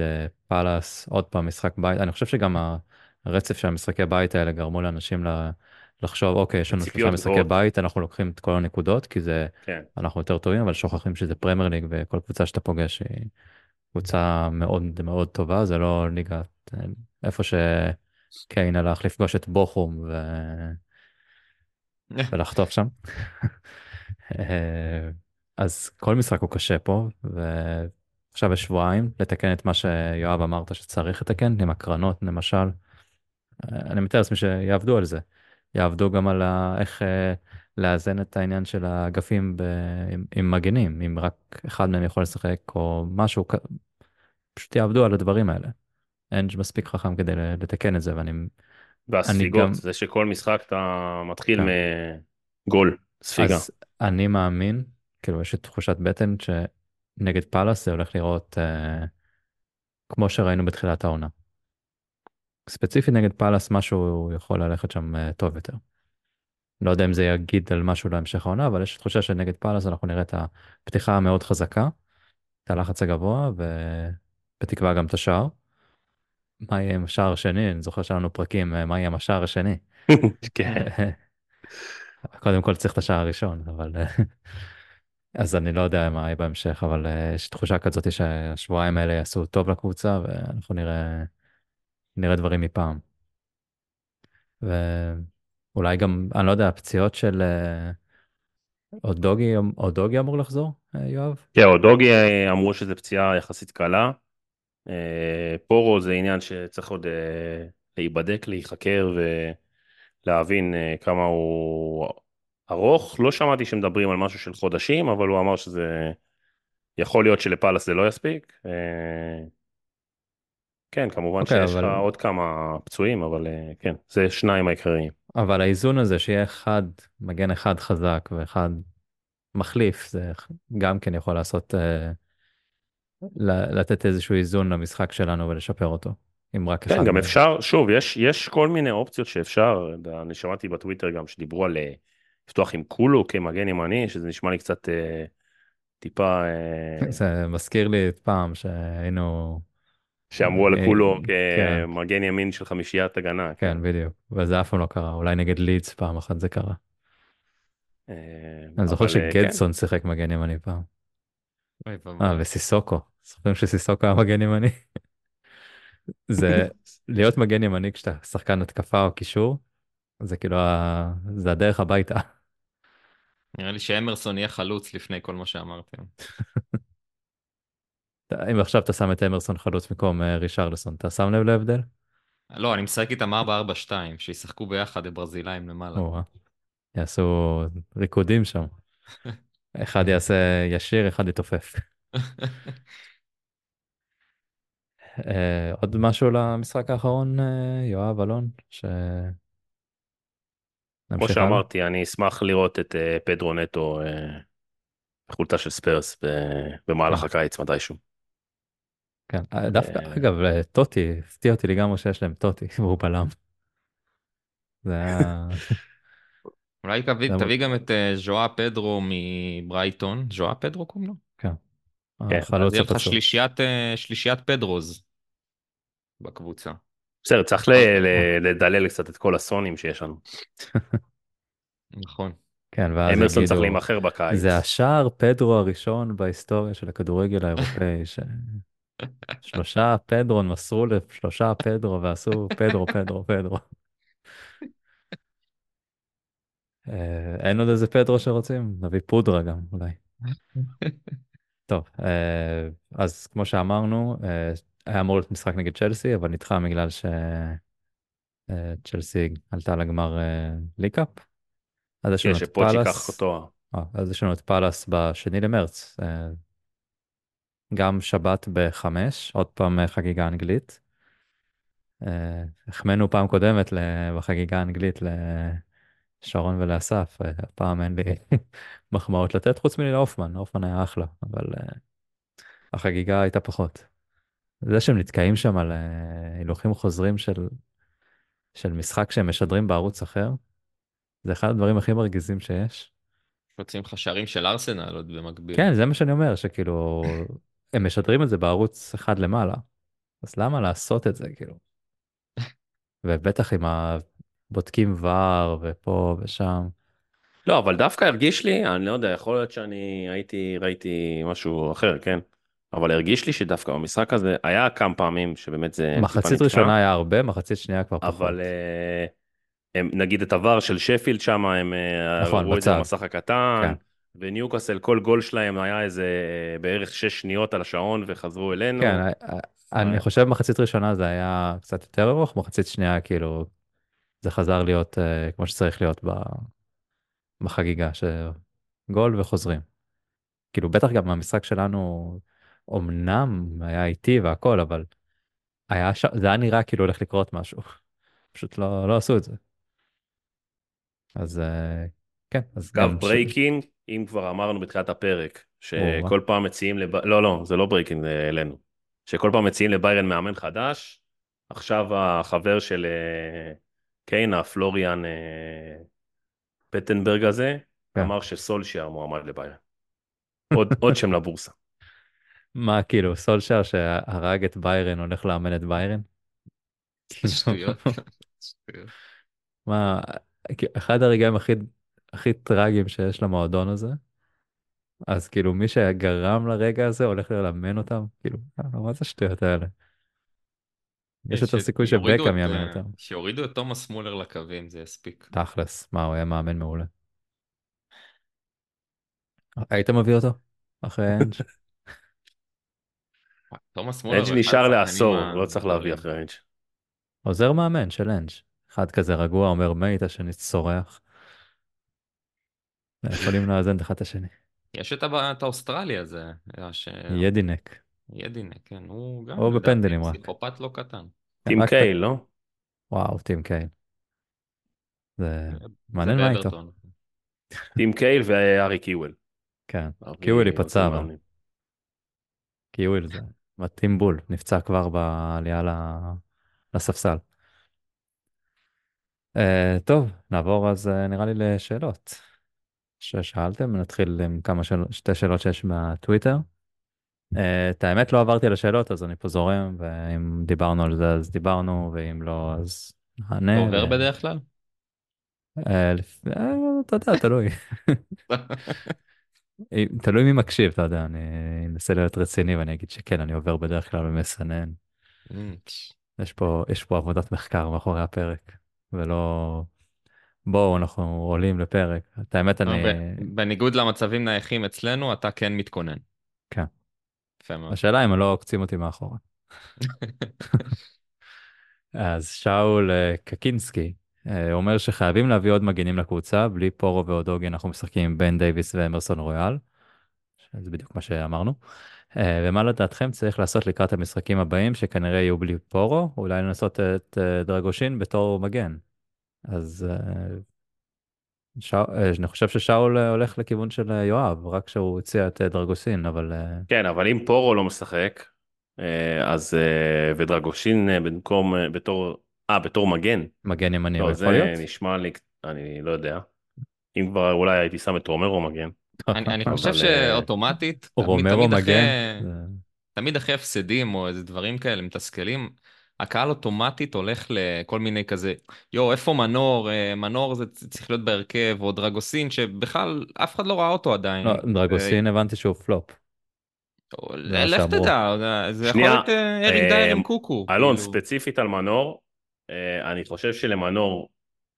פאלאס, עוד פעם משחק בית. אני חושב שגם הרצף של המשחקי בית האלה גרמו לאנשים לחשוב, אוקיי, יש לנו שלושה משחקי בית, אנחנו לוקחים את כל הנקודות, כי זה, כן. אנחנו יותר טובים, אבל שוכחים שזה פרמייר ליג, וכל קבוצה שאתה פוגש היא קבוצה מאוד מאוד טובה, זה לא ליגה, איפה ש... קיין הלך לפגוש את בוכום ו... ולחטוף שם. אה, אז כל משחק הוא קשה פה, ועכשיו יש שבועיים לתקן את מה שיואב אמרת שצריך לתקן, עם הקרנות למשל. אה, אני מתאר לעצמי שיעבדו על זה. יעבדו גם על איך אה, לאזן את העניין של האגפים ב... עם, עם מגנים, אם רק אחד מהם יכול לשחק או משהו, פשוט יעבדו על הדברים האלה. אנג' מספיק חכם כדי לתקן את זה ואני... והספיגות, גם... זה שכל משחק אתה מתחיל כן. מגול, ספיגה. אז אני מאמין, כאילו יש לי תחושת בטן שנגד פאלאס זה הולך לראות אה, כמו שראינו בתחילת העונה. ספציפית נגד פאלאס משהו יכול ללכת שם אה, טוב יותר. לא יודע אם זה יגיד על משהו להמשך העונה, אבל יש תחושה שנגד פאלאס אנחנו נראה את הפתיחה המאוד חזקה, את הלחץ הגבוה ובתקווה גם את השער. מה יהיה עם השער השני? אני זוכר שהיה לנו פרקים, אה, מה יהיה עם השער השני? כן. קודם כל צריך את השער הראשון, אבל... אה, אז אני לא יודע מה יהיה בהמשך, אבל יש תחושה כזאת שהשבועיים האלה יעשו טוב לקבוצה, ואנחנו נראה, נראה דברים מפעם. ואולי גם, אני לא יודע, הפציעות של אודוגי, אודוגי אמור לחזור, יואב? כן, אודוגי אמרו שזו פציעה יחסית קלה. אה, פורו זה עניין שצריך עוד אה, להיבדק, להיחקר ולהבין אה, כמה הוא ארוך. לא שמעתי שמדברים על משהו של חודשים, אבל הוא אמר שזה יכול להיות שלפאלאס זה לא יספיק. כן, כמובן okay, אוקיי, שיש אבל... לך עוד כמה פצועים, אבל כן, זה שניים העיקריים. אבל האיזון הזה שיהיה אחד, מגן אחד חזק ואחד מחליף, זה גם כן יכול לעשות... לתת איזשהו איזון למשחק שלנו ולשפר אותו. אם רק כן, אחד. כן, גם מהם. אפשר, שוב, יש, יש כל מיני אופציות שאפשר, אני שמעתי בטוויטר גם שדיברו על אה, לפתוח עם קולו כמגן ימני, שזה נשמע לי קצת אה, טיפה... אה... זה מזכיר לי את פעם שהיינו... שאמרו על אה, קולו כן. כמגן ימין של חמישיית הגנה. כן, בדיוק, וזה אף פעם לא קרה, אולי נגד לידס פעם אחת זה קרה. אה, אני זוכר שגדסון כן. שיחק מגן ימני פעם. אה, וסיסוקו. זוכרים שסיסוקו היה מגן ימני? זה להיות מגן ימני כשאתה שחקן התקפה או קישור, זה כאילו, זה הדרך הביתה. נראה לי שאמרסון יהיה חלוץ לפני כל מה שאמרתם. אם עכשיו אתה שם את אמרסון חלוץ במקום אה, רישרלסון, אתה שם לב להבדל? לא, אני משחק איתם 4-4-2, שישחקו ביחד הברזילאים למעלה. יעשו ריקודים שם. אחד יעשה ישיר, אחד יתופף. אה, עוד משהו למשחק האחרון, אה, יואב, אלון? שנמשיך כמו? שאמרתי, אני אשמח לראות את אה, פדרו נטו אה, בחולצה של ספיירס ב- במהלך. הקיץ מתישהו. כן, אה, דווקא, אה, אגב, טוטי, הפתיע אותי לגמרי שיש להם טוטי, והוא בלם. זה היה... אולי תביא, גם את אה, ז'ואה פדרו מברייטון, ז'ואה פדרו קוראים לו? כן. כן, אז יהיה לך. שלישיית, פדרוז בקבוצה. בסדר, צריך ל- ל- לדלל קצת את כל הסונים שיש לנו. נכון. כן, ואז אמרסון צריך יגידו, להימכר בקיץ. זה השער פדרו הראשון בהיסטוריה של הכדורגל האירופאי, ששלושה פדרון מסרו לשלושה פדרו ועשו פדרו, פדרו, פדרו. אה, אין עוד איזה פדרו שרוצים? נביא פודרה גם, אולי. טוב, אה, אז כמו שאמרנו, אה, היה אמור להיות משחק נגד צ'לסי, אבל נדחה בגלל שצ'לסי עלתה לגמר ליקאפ. אז יש כן, לנו את פאלאס, אז יש לנו את פאלאס בשני למרץ, גם שבת בחמש, עוד פעם אה, חגיגה אנגלית. אה, החמאנו פעם קודמת בחגיגה האנגלית לשרון ולאסף, אה, הפעם אין לי מחמאות לתת חוץ מלהופמן, הופמן היה אחלה, אבל החגיגה הייתה פחות. זה שהם נתקעים שם על הילוכים חוזרים של, של משחק שהם משדרים בערוץ אחר, זה אחד הדברים הכי מרגיזים שיש. יוצאים לך שערים של ארסנל עוד במקביל. כן, זה מה שאני אומר, שכאילו, הם משדרים את זה בערוץ אחד למעלה, אז למה לעשות את זה, כאילו? ובטח עם הבודקים ור ופה ושם. לא, אבל דווקא הרגיש לי, אני לא יודע, יכול להיות שאני הייתי, ראיתי משהו אחר, כן? אבל הרגיש לי שדווקא במשחק הזה היה כמה פעמים שבאמת זה מחצית ראשונה היה הרבה, מחצית שנייה כבר פחות. אבל אה, הם, נגיד את הוואר של שפילד שם, הם אה, נכון, ראו את זה בצד. במסך הקטן, כן. וניוקאסל, כל גול שלהם היה איזה אה, בערך 6 שניות על השעון וחזרו אלינו. כן, אה, אה, אני. חושב מחצית ראשונה זה היה קצת יותר ארוך, מחצית שנייה כאילו זה חזר להיות אה, כמו שצריך להיות ב- בחגיגה, שגול וחוזרים. כאילו בטח גם המשחק שלנו אמנם היה איטי והכל, אבל היה ש... זה היה נראה כאילו הולך לקרות משהו. פשוט לא, לא עשו את זה. אז כן, אז אגב, גם ש- breaking, אם כבר אמרנו בתחילת הפרק, שכל פעם מציעים, לב... לא, לא, זה לא breaking, אלינו. שכל פעם מציעים לביירן מאמן חדש, עכשיו החבר של אה, קיין, הפלוריאן אה, פטנברג הזה, כן. אמר שסולשייר מועמד לביירן. עוד, עוד שם לבורסה. מה כאילו סולשר שהרג את ביירן הולך לאמן את ביירן? שטויות. מה, אחד הרגעים הכי, הכי טרגיים שיש למועדון הזה, אז כאילו מי שגרם לרגע הזה הולך ללמן אותם, כאילו, מה זה השטויות האלה? יש יותר סיכוי שבקאם יאמן אה, אותם. שיורידו את תומאס מולר לקווים, זה יספיק. תכלס, מה, הוא היה מאמן מעולה. היית מביא אותו? אחרי אנג'? תומאס מולר אנג' נשאר לעשור, לא צריך להביא. אחרי אנג'. עוזר מאמן של אנג'. אחד כזה רגוע אומר mate, השני צורח. יכולים לאזן אחד את השני. יש את את האוסטרלי הזה, ש... ידינק. ידינאק, כן, הוא גם, או בפנדלים רק. פסיכופת לא קטן. טים קייל, לא? וואו, טים קייל. זה זה מעניין מה איתו. טים קייל הארי קיוול. כן, קיוול ייפצע אבל. קיוול זה מתאים בול, נפצע כבר בעלייה ל- לספסל. אה, טוב, נעבור אז אה, נראה לי לשאלות ששאלתם, נתחיל עם כמה שאלות, שתי שאלות שיש מהטוויטר. אה, את האמת לא עברתי על השאלות אז אני פה זורם, ואם דיברנו על זה אז דיברנו, ואם לא אז נענה. אתה עובר ו- בדרך כלל? אה, אה, אתה יודע, תלוי. תלוי מי מקשיב, אתה יודע, אני אנסה להיות רציני ואני אגיד שכן, אני עובר בדרך כלל ומסנן. אמ, יש פה, יש פה עבודת מחקר מאחורי הפרק, ולא... בואו, אנחנו עולים לפרק. את האמת, אני... בניגוד למצבים נייחים אצלנו, אתה כן מתכונן. כן. יפה מאוד. השאלה אם לא עוקצים אותי מאחורה. אז שאול אה, קקינסקי אה, אומר שחייבים להביא עוד מגינים לקבוצה, בלי פורו ואודוגי אנחנו משחקים עם בן דייוויס ואמרסון רויאל. זה בדיוק מה שאמרנו. אה, ומה לדעתכם צריך לעשות לקראת המשחקים הבאים שכנראה יהיו בלי פורו, אולי לנסות את דרגושין בתור מגן. אז אה, שאול, אני חושב ששאול הולך לכיוון של יואב, רק שהוא הציע את דרגוסין, אבל... כן, אבל אם פורו לא משחק, אז ודרגושין במקום, בתור, אה, בתור מגן. מגן ימני, לא, יכול להיות? זה נשמע לי, אני לא יודע. אם כבר אולי הייתי שם את רומרו מגן. אני, אני חושב אבל, שאוטומטית, או תמיד- רומרו תמיד אחרי- מגן. זה- תמיד אחרי הפסדים או איזה דברים כאלה מתסכלים, הקהל אוטומטית הולך לכל מיני כזה, יואו, איפה מנור? אה, מנור זה צריך להיות בהרכב, או דרגוסין, שבכלל אף אחד לא ראה אותו עדיין. לא, דרגוסין הבנתי שהוא פלופ. לך. תדע, זה- זה יכול להיות אה, אריק אה, דייר עם קוקו. אלון, כאילו. ספציפית על מנור, אה, אני חושב שלמנור,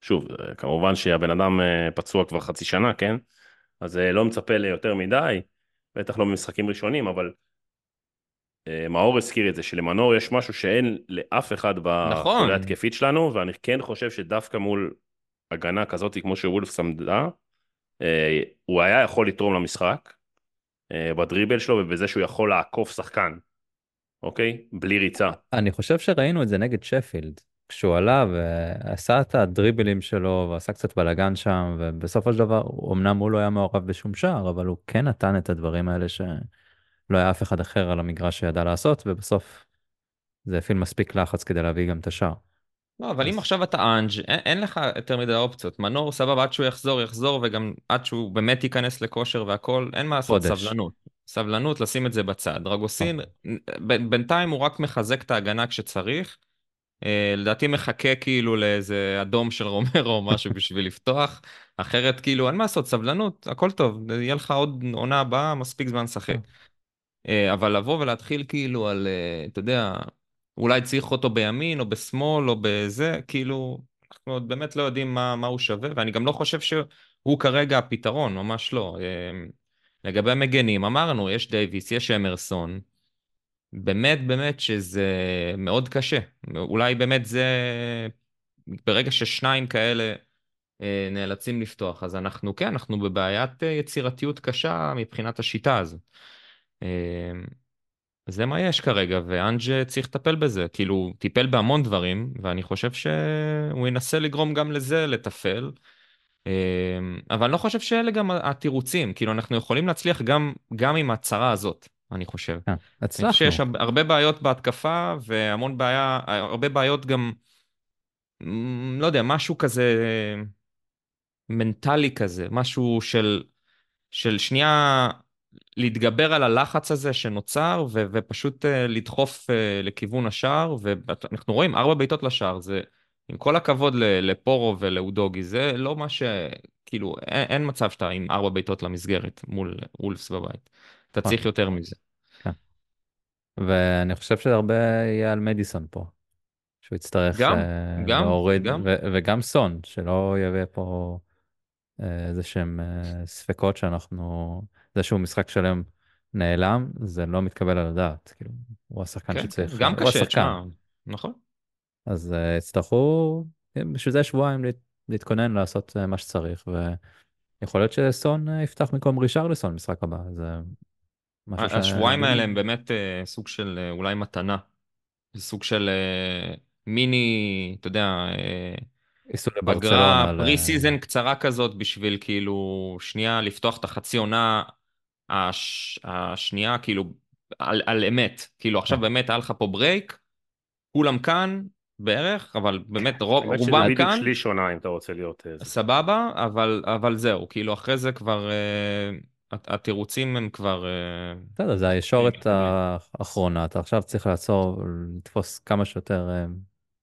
שוב, אה, כמובן שהבן אדם אה, פצוע כבר חצי שנה, כן? אז אה, לא מצפה ליותר מדי, בטח לא במשחקים ראשונים, אבל אה, מאור הזכיר את זה, שלמנור יש משהו שאין לאף אחד נכון. בחוליה התקפית שלנו, ואני כן חושב שדווקא מול הגנה כזאת כמו שוולפס עמדה, אה, הוא היה יכול לתרום למשחק, אה, בדריבל שלו ובזה שהוא יכול לעקוף שחקן, אוקיי? בלי ריצה. אני חושב שראינו את זה נגד שפילד, כשהוא עלה ועשה את הדריבלים שלו ועשה קצת בלאגן שם, ובסופו של דבר, אמנם הוא לא היה מעורב בשום שער, אבל הוא כן נתן את הדברים האלה שלא היה אף אחד אחר על המגרש שידע לעשות, ובסוף זה הפעיל מספיק לחץ כדי להביא גם את השער. לא, אבל אז- אם עכשיו אתה אנג', אין, אין לך יותר מדי אופציות. מנור, סבבה, עד שהוא יחזור, יחזור, וגם עד שהוא באמת ייכנס לכושר והכל, אין מה לעשות, חודש. סבלנות. סבלנות, לשים את זה בצד. דרגוסין, ב- בינתיים הוא רק מחזק את ההגנה כשצריך. אה, לדעתי מחכה כאילו לאיזה אדום של רומרו או משהו בשביל לפתוח. אחרת כאילו, אין מה לעשות, סבלנות, הכל טוב, יהיה לך עוד עונה הבאה, מספיק זמן לשחק. אה, אבל לבוא ולהתחיל כאילו על, אה, אתה יודע, אולי צריך אותו בימין או בשמאל או בזה, כאילו, אנחנו עוד באמת לא יודעים מה, מה הוא שווה, ואני גם לא חושב שהוא כרגע הפתרון, ממש לא. אה, לגבי המגנים, אמרנו, יש דייוויס, יש אמרסון, באמת באמת שזה מאוד קשה. אולי באמת זה, ברגע ששניים כאלה נאלצים לפתוח, אז אנחנו, כן, אנחנו בבעיית יצירתיות קשה מבחינת השיטה הזו. אה, זה מה יש כרגע, ואנג' צריך לטפל בזה. כאילו, הוא טיפל בהמון דברים, ואני חושב שהוא ינסה לגרום גם לזה לתפעל. אה, אבל אני לא חושב שאלה גם התירוצים. כאילו, אנחנו יכולים להצליח גם, גם עם הצרה הזאת, אני חושב. כן, אני הצלחנו. חושב שיש הרבה בעיות בהתקפה, והמון בעיה, הרבה בעיות גם, לא יודע, משהו כזה מנטלי כזה, משהו של, של שנייה להתגבר על הלחץ הזה שנוצר, ו, ופשוט אה, לדחוף אה, לכיוון השער, ואנחנו רואים ארבע בעיטות לשער, זה, עם כל הכבוד לפורו ולאודוגי, זה לא מה ש... כאילו, אין, אין מצב שאתה עם ארבע בעיטות למסגרת מול וולפס בבית. אתה צריך יותר מזה. ואני חושב שהרבה יהיה על מדיסון פה. שהוא יצטרך גם, אה, גם, להוריד, גם. ו- וגם סון, שלא יביא פה איזה שהם אה, ספקות שאנחנו, זה שהוא משחק שלם נעלם, זה לא מתקבל על הדעת. כאילו, הוא השחקן כן, שצריך, כן, גם הוא קשה. תשמע, נכון. אז אה, יצטרכו, בשביל זה שבועיים להת- להתכונן לעשות אה, מה שצריך, ויכול להיות שסון אה, יפתח במקום רישרליסון במשחק הבא, זה משהו ש... השבועיים האלה הם באמת סוג של אולי מתנה. זה סוג של מיני, אתה יודע, ייסעו פגרה, pre season קצרה כזאת בשביל כאילו שנייה לפתוח את החצי עונה הש, השנייה כאילו על, על אמת. כאילו עכשיו כן. באמת היה לך פה break, כולם כאן בערך, אבל באמת רוב, האמת שזה רובם בדיוק כאן. שליש עונה אם אתה רוצה להיות... אה, זה. סבבה, אבל, אבל זהו, כאילו אחרי זה כבר, אה, הת- התירוצים הם כבר... אה, בסדר, זה הישורת. האחרונה, אתה עכשיו צריך לעצור, לתפוס כמה שיותר, אה,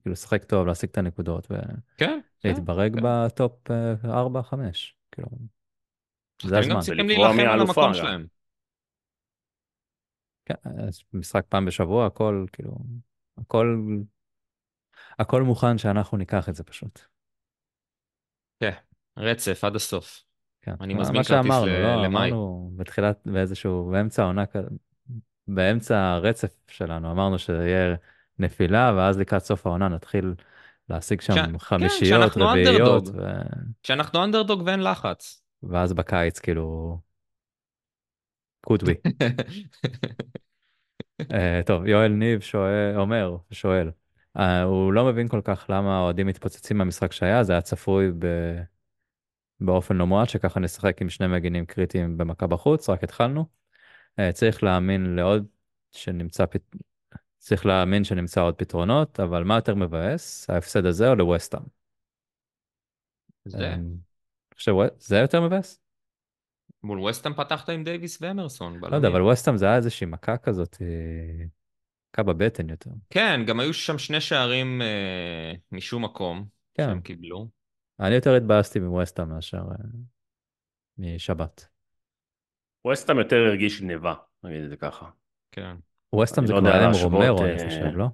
כאילו לשחק טוב, להשיג את הנקודות כן, כן. ולהתברג כן. בטופ 4-5, כאילו, זה שחקנים גם הזמן. צריכים להילחם על המקום גם. שלהם. כן, משחק פעם בשבוע, הכל, כאילו, הכל, הכל מוכן שאנחנו ניקח את זה פשוט. כן, רצף עד הסוף. כן. אני מה- מזמין מה כרטיס שאמרנו, ל- לא, למאי. אמרנו בתחילת, באיזשהו, באמצע העונה, באמצע הרצף שלנו, אמרנו שיהיה נפילה, ואז לקראת סוף העונה נתחיל להשיג שם כש- כן, חמישיות, כשאנחנו רביעיות, אנדרדוג. ו... כשאנחנו אנדרדוג ואין לחץ. ואז בקיץ, כאילו, could we. אה, טוב, יואל ניב שואל, אומר, שואל, אה, הוא לא מבין כל כך למה האוהדים מתפוצצים מהמשחק שהיה, זה היה צפוי ב... באופן לא מועט, שככה נשחק עם שני מגינים קריטיים במכה בחוץ, רק התחלנו. אה, צריך להאמין לעוד שנמצא, פת... צריך להאמין שנמצא עוד פתרונות, אבל מה יותר מבאס, ההפסד הזה או לווסטהאם? זה. אני חושב, זה יותר מבאס? מול ווסטהאם פתחת עם דייוויס ואמרסון. לא יודע, אבל ווסטהאם זה היה איזושהי מכה כזאת, אה, מכה בבטן יותר. כן, גם היו שם שני שערים אה, משום מקום כן. שהם קיבלו. אני יותר התבאסתי מווסטהאם מאשר אה, משבת. ווסטהאם יותר הרגיש גניבה, נגיד את זה ככה. כן. ווסטהאם אני זה כבר יודע היה עם רומרו, אה, אני חושב, לא?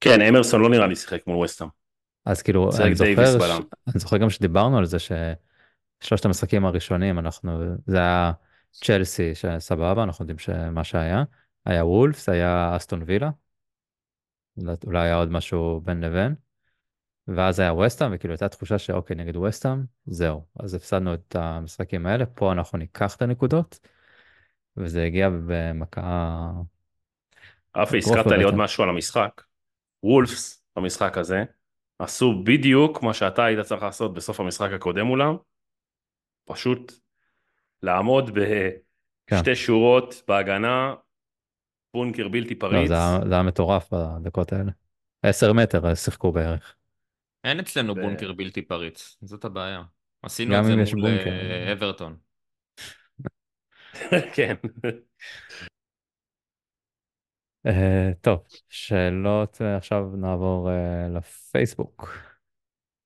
כן, אמרסון לא נראה לי שיחק מול ווסטהאם. אז כאילו, אני זוכר. ש... אני זוכר גם שדיברנו על זה ששלושת המשחקים הראשונים, אנחנו, זה היה צ'לסי, שסבבה, אנחנו יודעים שמה שהיה, היה וולפס, היה אסטון וילה, אולי היה עוד משהו בין לבין, ואז היה ווסטהאם, וכאילו הייתה תחושה שאוקיי, נגד ווסטהאם, זהו, אז הפסדנו את המשחקים האלה, פה אנחנו ניקח את הנקודות, וזה הגיע במכה... אגרוף הזכרת לי. עוד משהו על המשחק. וולפס במשחק הזה עשו בדיוק מה שאתה היית צריך לעשות בסוף המשחק הקודם מולם. פשוט לעמוד כן. בשתי שורות בהגנה, בונקר בלתי לא, פריץ. זה היה, זה היה מטורף בדקות האלה. 10 מטר שיחקו בערך. אין אצלנו ו- בונקר בלתי פריץ, זאת הבעיה. עשינו את זה מול. אה, אברטון. כן. אה, טוב, שאלות, אה, עכשיו נעבור אה, לפייסבוק.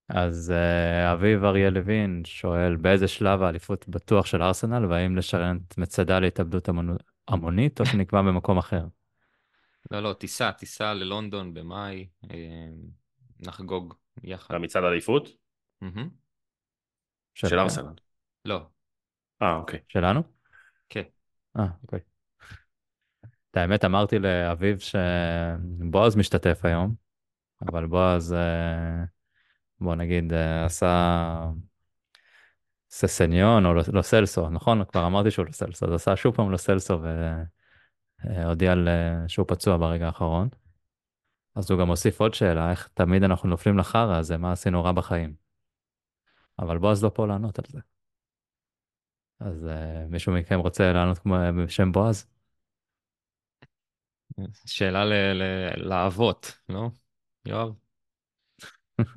אז אה, אביב אריה לוין שואל באיזה שלב האליפות בטוח של ארסנל והאם לשרן את מצדה להתאבדות המונית או שנקבע במקום אחר. לא, לא, טיסה, טיסה ללונדון במאי, אה, נחגוג יחד. המצעד האליפות. של ארסנל. לא, אה, אוקיי. שלנו? כן. אה, אוקיי. האמת אמרתי לאביב שבועז משתתף היום, אבל בועז, אה, בוא נגיד, אה, עשה ססניון או לא לא סלסו, נכון? כבר אמרתי שהוא לא סלסו, אז עשה שוב פעם לא סלסו והודיע אה, שהוא פצוע ברגע האחרון. אז הוא גם הוסיף עוד שאלה, איך תמיד אנחנו נופלים לחרא הזה, מה עשינו רע בחיים. אבל בועז לא פה לענות על זה. אז מישהו מכם רוצה לענות בשם בועז? שאלה לאבות, לא? יואב?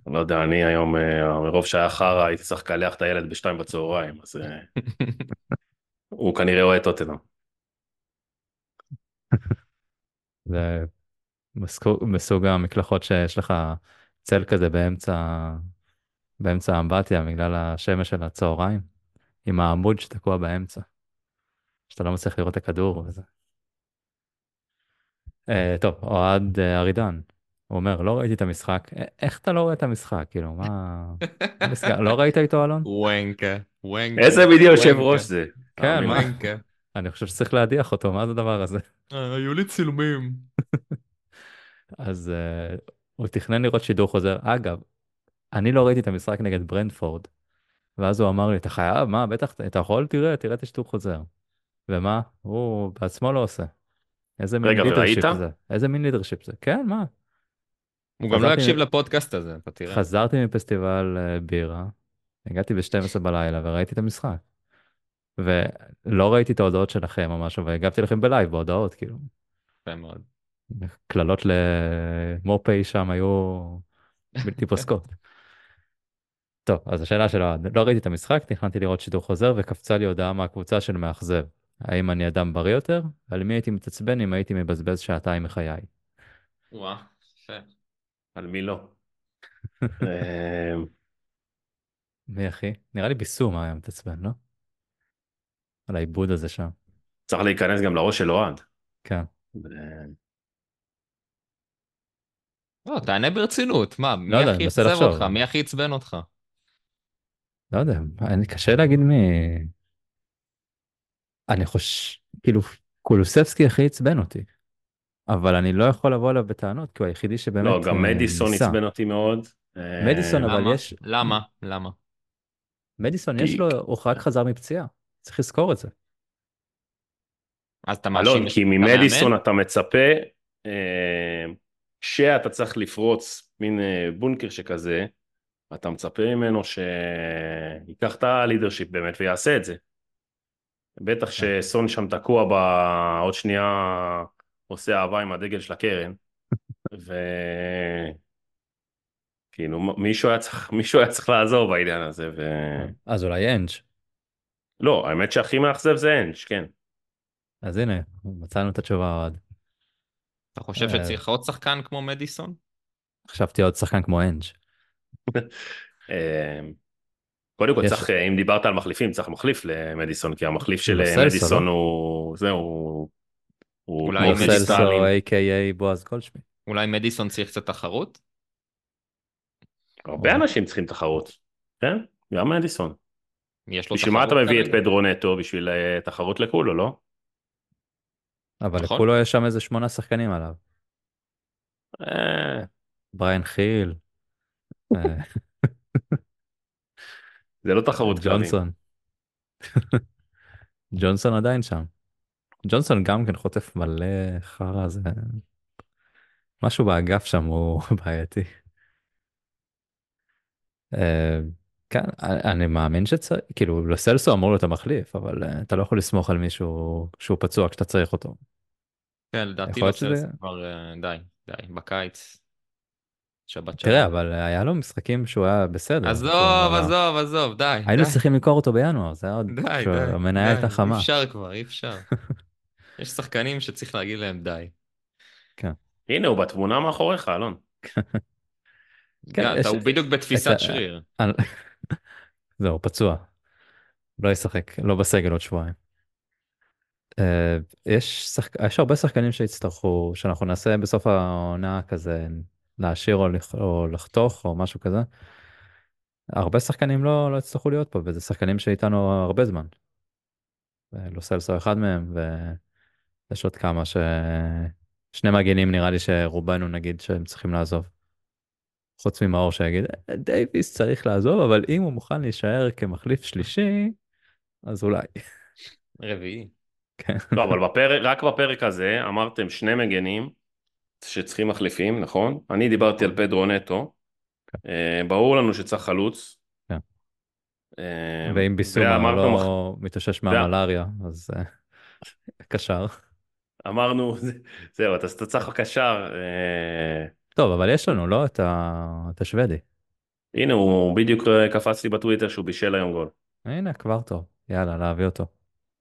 לא יודע, אני היום, אה, מרוב שהיה חרא, הייתי צריך לקלח את הילד בשתיים בצהריים, אז אה, הוא כנראה רואה טוטנאם. זה מסוג המקלחות שיש לך צל כזה באמצע, באמצע האמבטיה בגלל השמש של הצהריים, עם העמוד שתקוע באמצע, שאתה לא מצליח לראות את הכדור וזה. אה, טוב, אוהד אה, ארידן, הוא אומר, לא ראיתי את המשחק, "א- איך אתה לא רואה את המשחק? כאילו, מה... לא ראית איתו אלון? וונקה, וונקה. איזה בדיוק יושב. ראש זה? כן, מה? אני חושב שצריך להדיח אותו, מה זה הדבר הזה? אה, היו לי צילומים. אז uh, הוא תכנן לראות שידור חוזר. אגב, אני לא ראיתי את המשחק נגד ברנדפורד, ואז הוא אמר לי, אתה חייב? מה, בטח, אתה יכול? תראה, תראה את השידור חוזר. ומה? הוא בעצמו לא עושה. איזה מין leadership? זה? איזה מין leadership זה? כן, מה? הוא גם לא יקשיב לפודקאסט הזה, אתה תראה. חזרתי מפסטיבל אה, בירה, הגעתי ב-12 בלילה וראיתי את המשחק. ולא ראיתי את ההודעות שלכם או משהו, והגבתי לכם ב live בהודעות, כאילו. יפה מאוד. קללות למופי שם היו בלתי פוסקות. טוב, אז השאלה שלו, לא ראיתי את המשחק, תכננתי לראות שידור חוזר וקפצה לי הודעה מהקבוצה של מאכזב. האם אני אדם בריא יותר? על מי הייתי מתעצבן אם הייתי מבזבז שעתיים מחיי? וואה, יפה. על מי לא? אה, מי אחי? נראה לי ביסום היה מתעצבן, לא? על העיבוד הזה שם. צריך להיכנס גם לראש של אוהד. כן. לא, תענה ברצינות, מה, מי לא יודע, הכי לחשוב. אותך? מי הכי עצבן אותך? לא יודע, אני קשה להגיד מי... אני חושב, כאילו, קולוסבסקי הכי עצבן אותי. אבל אני לא יכול לבוא אליו בטענות, כי הוא היחידי שבאמת לא, גם אה, מדיסון. עצבן אותי מאוד. אה, מדיסון, אבל למה? יש- למה? למה? מדיסון יש לו, הוא רק חזר מפציעה, צריך לזכור את זה. אז אתה מאשים אלון, כי? ממדיסון אתה מצפה אה, שאתה צריך לפרוץ מין אה, בונקר שכזה, אתה מצפה ממנו שייקח את הלידרשיפ באמת ויעשה את זה. בטח שסון שם תקוע בעוד שנייה עושה אהבה עם הדגל של הקרן, וכאילו מישהו היה צריך, מישהו היה צריך לעזור בעניין הזה, ו... אז אולי אנג'. לא, האמת שהכי מאכזב זה אנג', כן. אז הנה, מצאנו את התשובה אוהד. אתה חושב אה. שצריך עוד שחקן כמו מדיסון? חשבתי עוד שחקן כמו אנג'. קודם כל צריך, אם דיברת על מחליפים, צריך מחליף למדיסון, כי המחליף של אה, מדיסון? הוא, זהו, הוא אולי מדיסון- a.k.a בועז גולדשמיט. אולי מדיסון צריך קצת תחרות? הרבה אנשים צריכים תחרות, כן? גם מדיסון. יש לו בשביל מה אתה תחרות מביא את? פדרו נטו? בשביל אה, תחרות לכולו, לא? אבל נכון. לכולו יש שם איזה שמונה שחקנים עליו. אה, בריין חיל, אה, זה לא תחרות. ג'ונסון. ג'ונסון עדיין שם. ג'ונסון גם כן חוטף מלא חרא, זה... משהו באגף שם הוא בעייתי. אה, כן, אני מאמין שצריך, כאילו לסלסו אמור להיות המחליף, אבל אה, אתה לא יכול לסמוך על מישהו שהוא פצוע כשאתה צריך אותו. כן, לדעתי סלס כבר אה, די, די, בקיץ. שבת תראה, שלום. אבל היה לו משחקים שהוא היה בסדר. עזוב, כאילו, עזוב, עזוב, די, היינו צריכים למכור אותו בינואר, זה היה עוד די, די, כשהמניה הייתה חמה. אי אפשר כבר, אי אפשר. יש שחקנים שצריך להגיד להם די. הנה, הוא בתמונה מאחוריך, אלון. כן, אתה- הוא בדיוק בתפיסת ה- שריר. זהו, פצוע. לא ישחק, לא בסגל עוד שבועיים. אה, יש, שחק... יש הרבה שחקנים שיצטרכו, שאנחנו נעשה בסוף העונה כזה, להשאיר או, לח... או לחתוך או משהו כזה. הרבה שחקנים לא, לא יצטרכו להיות פה, וזה שחקנים שאיתנו הרבה זמן. לוסלסו אחד מהם, ויש עוד כמה ש... שני מגנים נראה לי שרובנו נגיד שהם צריכים לעזוב. חוץ ממאור שיגיד, "אה, דייוויס צריך לעזוב, אבל אם הוא מוכן להישאר כמחליף שלישי, אז אולי. רביעי. כן. לא, אבל בפרק, רק בפרק הזה אמרתם שני מגנים שצריכים מחליפים, נכון? אני דיברתי על פדרו נטו. אה, ברור לנו שצריך חלוץ. כן. אה, ואם ביסומה לא מתאושש מהמלאריה, אז אה, קשר. אמרנו, זהו, אתה צריך קשר. טוב, אבל יש לנו, לא? את השוודי. הנה, הוא בדיוק קפץ לי בטוויטר שהוא בישל היום גול. הנה, כבר טוב. יאללה, להביא אותו.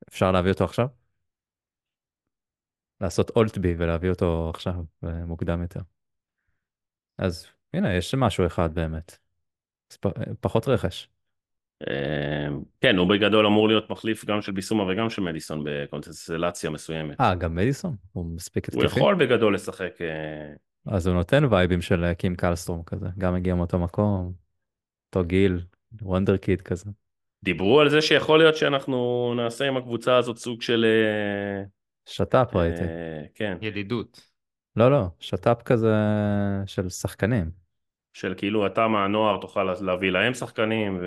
אפשר להביא אותו עכשיו? לעשות אולט בי ולהביא אותו עכשיו, אה, מוקדם יותר. אז הנה, יש משהו אחד באמת. פ- פחות רכש. אה, כן, הוא בגדול אמור להיות מחליף גם של ביסומה וגם של מדיסון בקונסטלציה מסוימת. אה, גם מדיסון? הוא מספיק הוא התקפי? יכול בגדול לשחק. אה, אז הוא נותן וייבים של אה, קים קלסטרום כזה. גם הגיע מאותו מקום, אותו גיל, וונדר קיד כזה. דיברו על זה שיכול להיות שאנחנו נעשה עם הקבוצה הזאת סוג של... שת"פ ראיתי. אה, כן, ידידות. לא, לא, שת"פ כזה של שחקנים. של כאילו אתה מהנוער תוכל להביא להם שחקנים ו...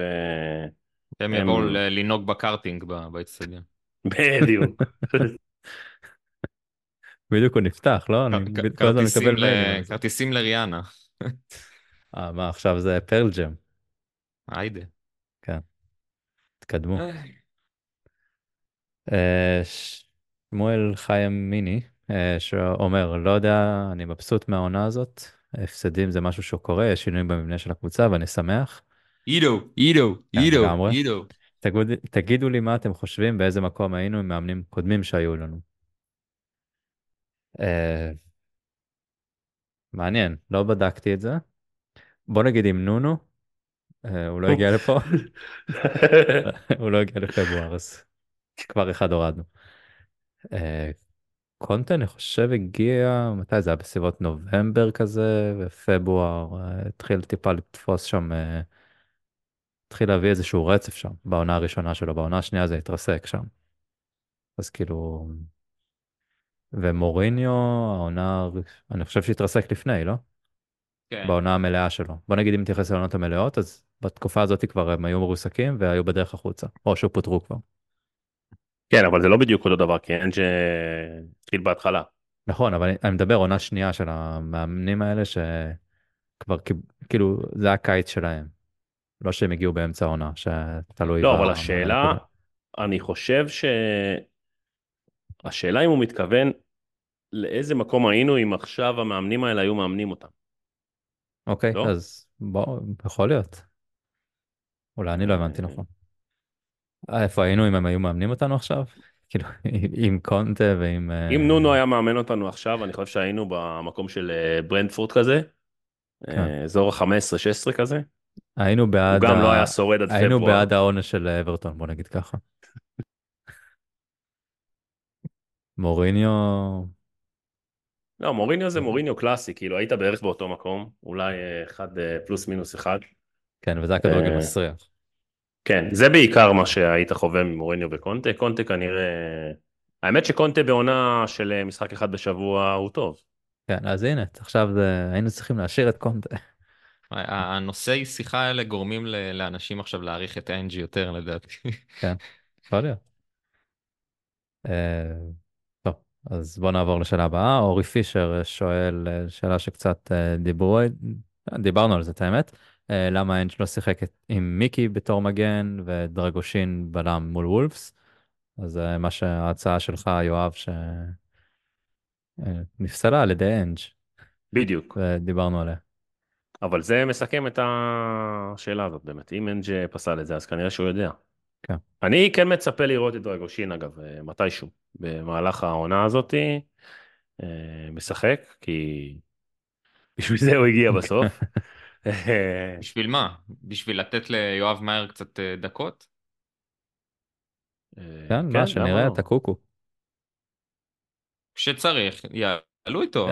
הם הם- יבואו לנהוג בקארטינג ב- באצטדיון. בדיוק. בדיוק הוא נפתח, לא? אני כל הזמן כרטיסים מקבל ל- מיילים. כרטיסים לריאנה. אה, מה, עכשיו זה פרל ג'ם. היידה. תקדמו. אה, שמואל חיים מיני, אה, שאומר, לא יודע, אני מבסוט מהעונה הזאת. הפסדים זה משהו שקורה, יש שינויים במבנה של הקבוצה ואני שמח. עידו, עידו, כן, עידו. עידו. תגיד, תגידו לי מה אתם חושבים, באיזה מקום היינו עם מאמנים קודמים שהיו לנו. אה, מעניין, לא בדקתי את זה. בוא נגיד עם נונו, אה, הוא לא הגיע לפה, הוא לא הגיע לפברואר, אז כבר אחד הורדנו. אה, קונטה אני חושב הגיע, מתי זה היה? בסביבות נובמבר כזה, ופברואר, אה, התחיל טיפה לתפוס שם, אה, התחיל להביא איזשהו רצף שם, בעונה הראשונה שלו, בעונה השנייה זה התרסק שם. אז כאילו, ומוריניו, העונה, אני חושב שהתרסק לפני, לא? כן. בעונה המלאה שלו. בוא נגיד אם נתייחס לעונות המלאות, אז בתקופה הזאת כבר הם היו מרוסקים והיו בדרך החוצה, או שפוטרו כבר. כן, אבל זה לא בדיוק אותו דבר, כי אנג' אה, התחיל בהתחלה. נכון, אבל אני, מדבר עונה שנייה של המאמנים האלה שכבר כאילו זה הקיץ שלהם. לא שהם הגיעו באמצע העונה, שתלוי לא, אבל השאלה. אני חושב ש... השאלה אם הוא מתכוון לאיזה מקום היינו אם עכשיו המאמנים האלה היו מאמנים אותם. אוקיי, לא? אז בוא, יכול להיות. אולי אני לא הבנתי אה, נכון. אה, איפה היינו אם הם היו מאמנים אותנו עכשיו? כאילו, עם קונטה ועם... אה, אם נונו היה מאמן אותנו עכשיו, אני חושב שהיינו במקום של אה, ברנדפורד כזה, כן. אזור ה-15-16 כזה. היינו הוא בעד... גם ה- לא היה שורד עד היינו פברואר. בעד העונש של אברטון, בוא נגיד ככה. מוריניו, לא, מוריניו זה מוריניו קלאסי, כאילו היית בערך באותו מקום, אולי אחד פלוס מינוס אחד. כן, וזה היה כדורגל מסריח. כן, זה בעיקר מה שהיית חווה ממוריניו וקונטה. קונטה כנראה... האמת שקונטה בעונה של אה, משחק אחד בשבוע הוא טוב. כן, אז הנה, עכשיו זה... היינו צריכים להשאיר את קונטה. ה- הנושאי שיחה האלה גורמים לאנשים עכשיו להעריך את האנג'י יותר לדעתי. כן, יכול להיות. אה, טוב, אז בוא נעבור לשאלה הבאה. אורי פישר שואל אה, שאלה שקצת אה, דיברו, דיברנו על זה, את האמת. אה, למה אנג' לא שיחק עם מיקי בתור מגן ודרגושין בלם מול וולפס? אז אה, מה שההצעה שלך, יואב, שנפסלה על ידי אנג', בדיוק. ודיברנו עליה. אבל זה מסכם את השאלה הזאת באמת. אם אנג' פסל את זה, אז כנראה שהוא יודע. כן. אני כן מצפה לראות את דרגושין, אגב, אה, מתישהו, במהלך העונה הזאתי, אה, משחק, כי בשביל זה הוא הגיע בסוף. בשביל מה? בשביל לתת ליואב מאייר קצת אה, דקות? אה, כן, מה, למה שנראה לא? את הקוקו. כשצריך, יעלו איתו.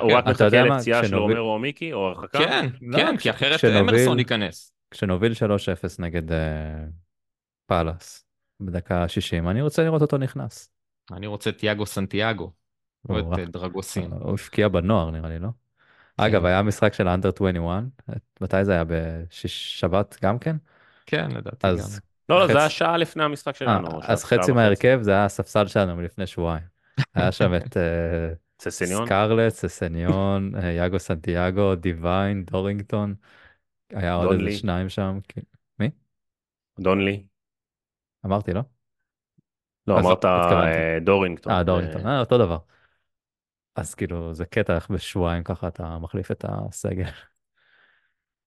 הוא רק מחכה לפציעה של עומר או מיקי, או הרחקה? כן, לא, כן, כי אחרת אמרסון ייכנס. כשנוביל 3-0 נגד אה, פאלאס בדקה 60, אני רוצה לראות אותו נכנס. אני רוצה את יאגו סנטיאגו, לא או, את דרגוסין. הוא הבקיע בנוער נראה לי, לא? אגב, היה משחק של האנדר 21, מתי זה היה? בשבת גם כן? כן, לדעתי גם. אז לא, לא, זה היה שעה לפני המשחק אה, שלנו. אז חצי. מההרכב זה היה הספסל שלנו מלפני שבועיים. היה שם את אה, ססניון? אה, יאגו סנטיאגו, דיוויין, דורינגטון. היה עוד. איזה שניים שם. כן. מי? דונלי? אמרתי, לא? לא, אמרת דורינגטון. אה, דורינגטון, אותו דבר. אז כאילו, זה קטע איך בשבועיים ככה אתה מחליף את הסגל.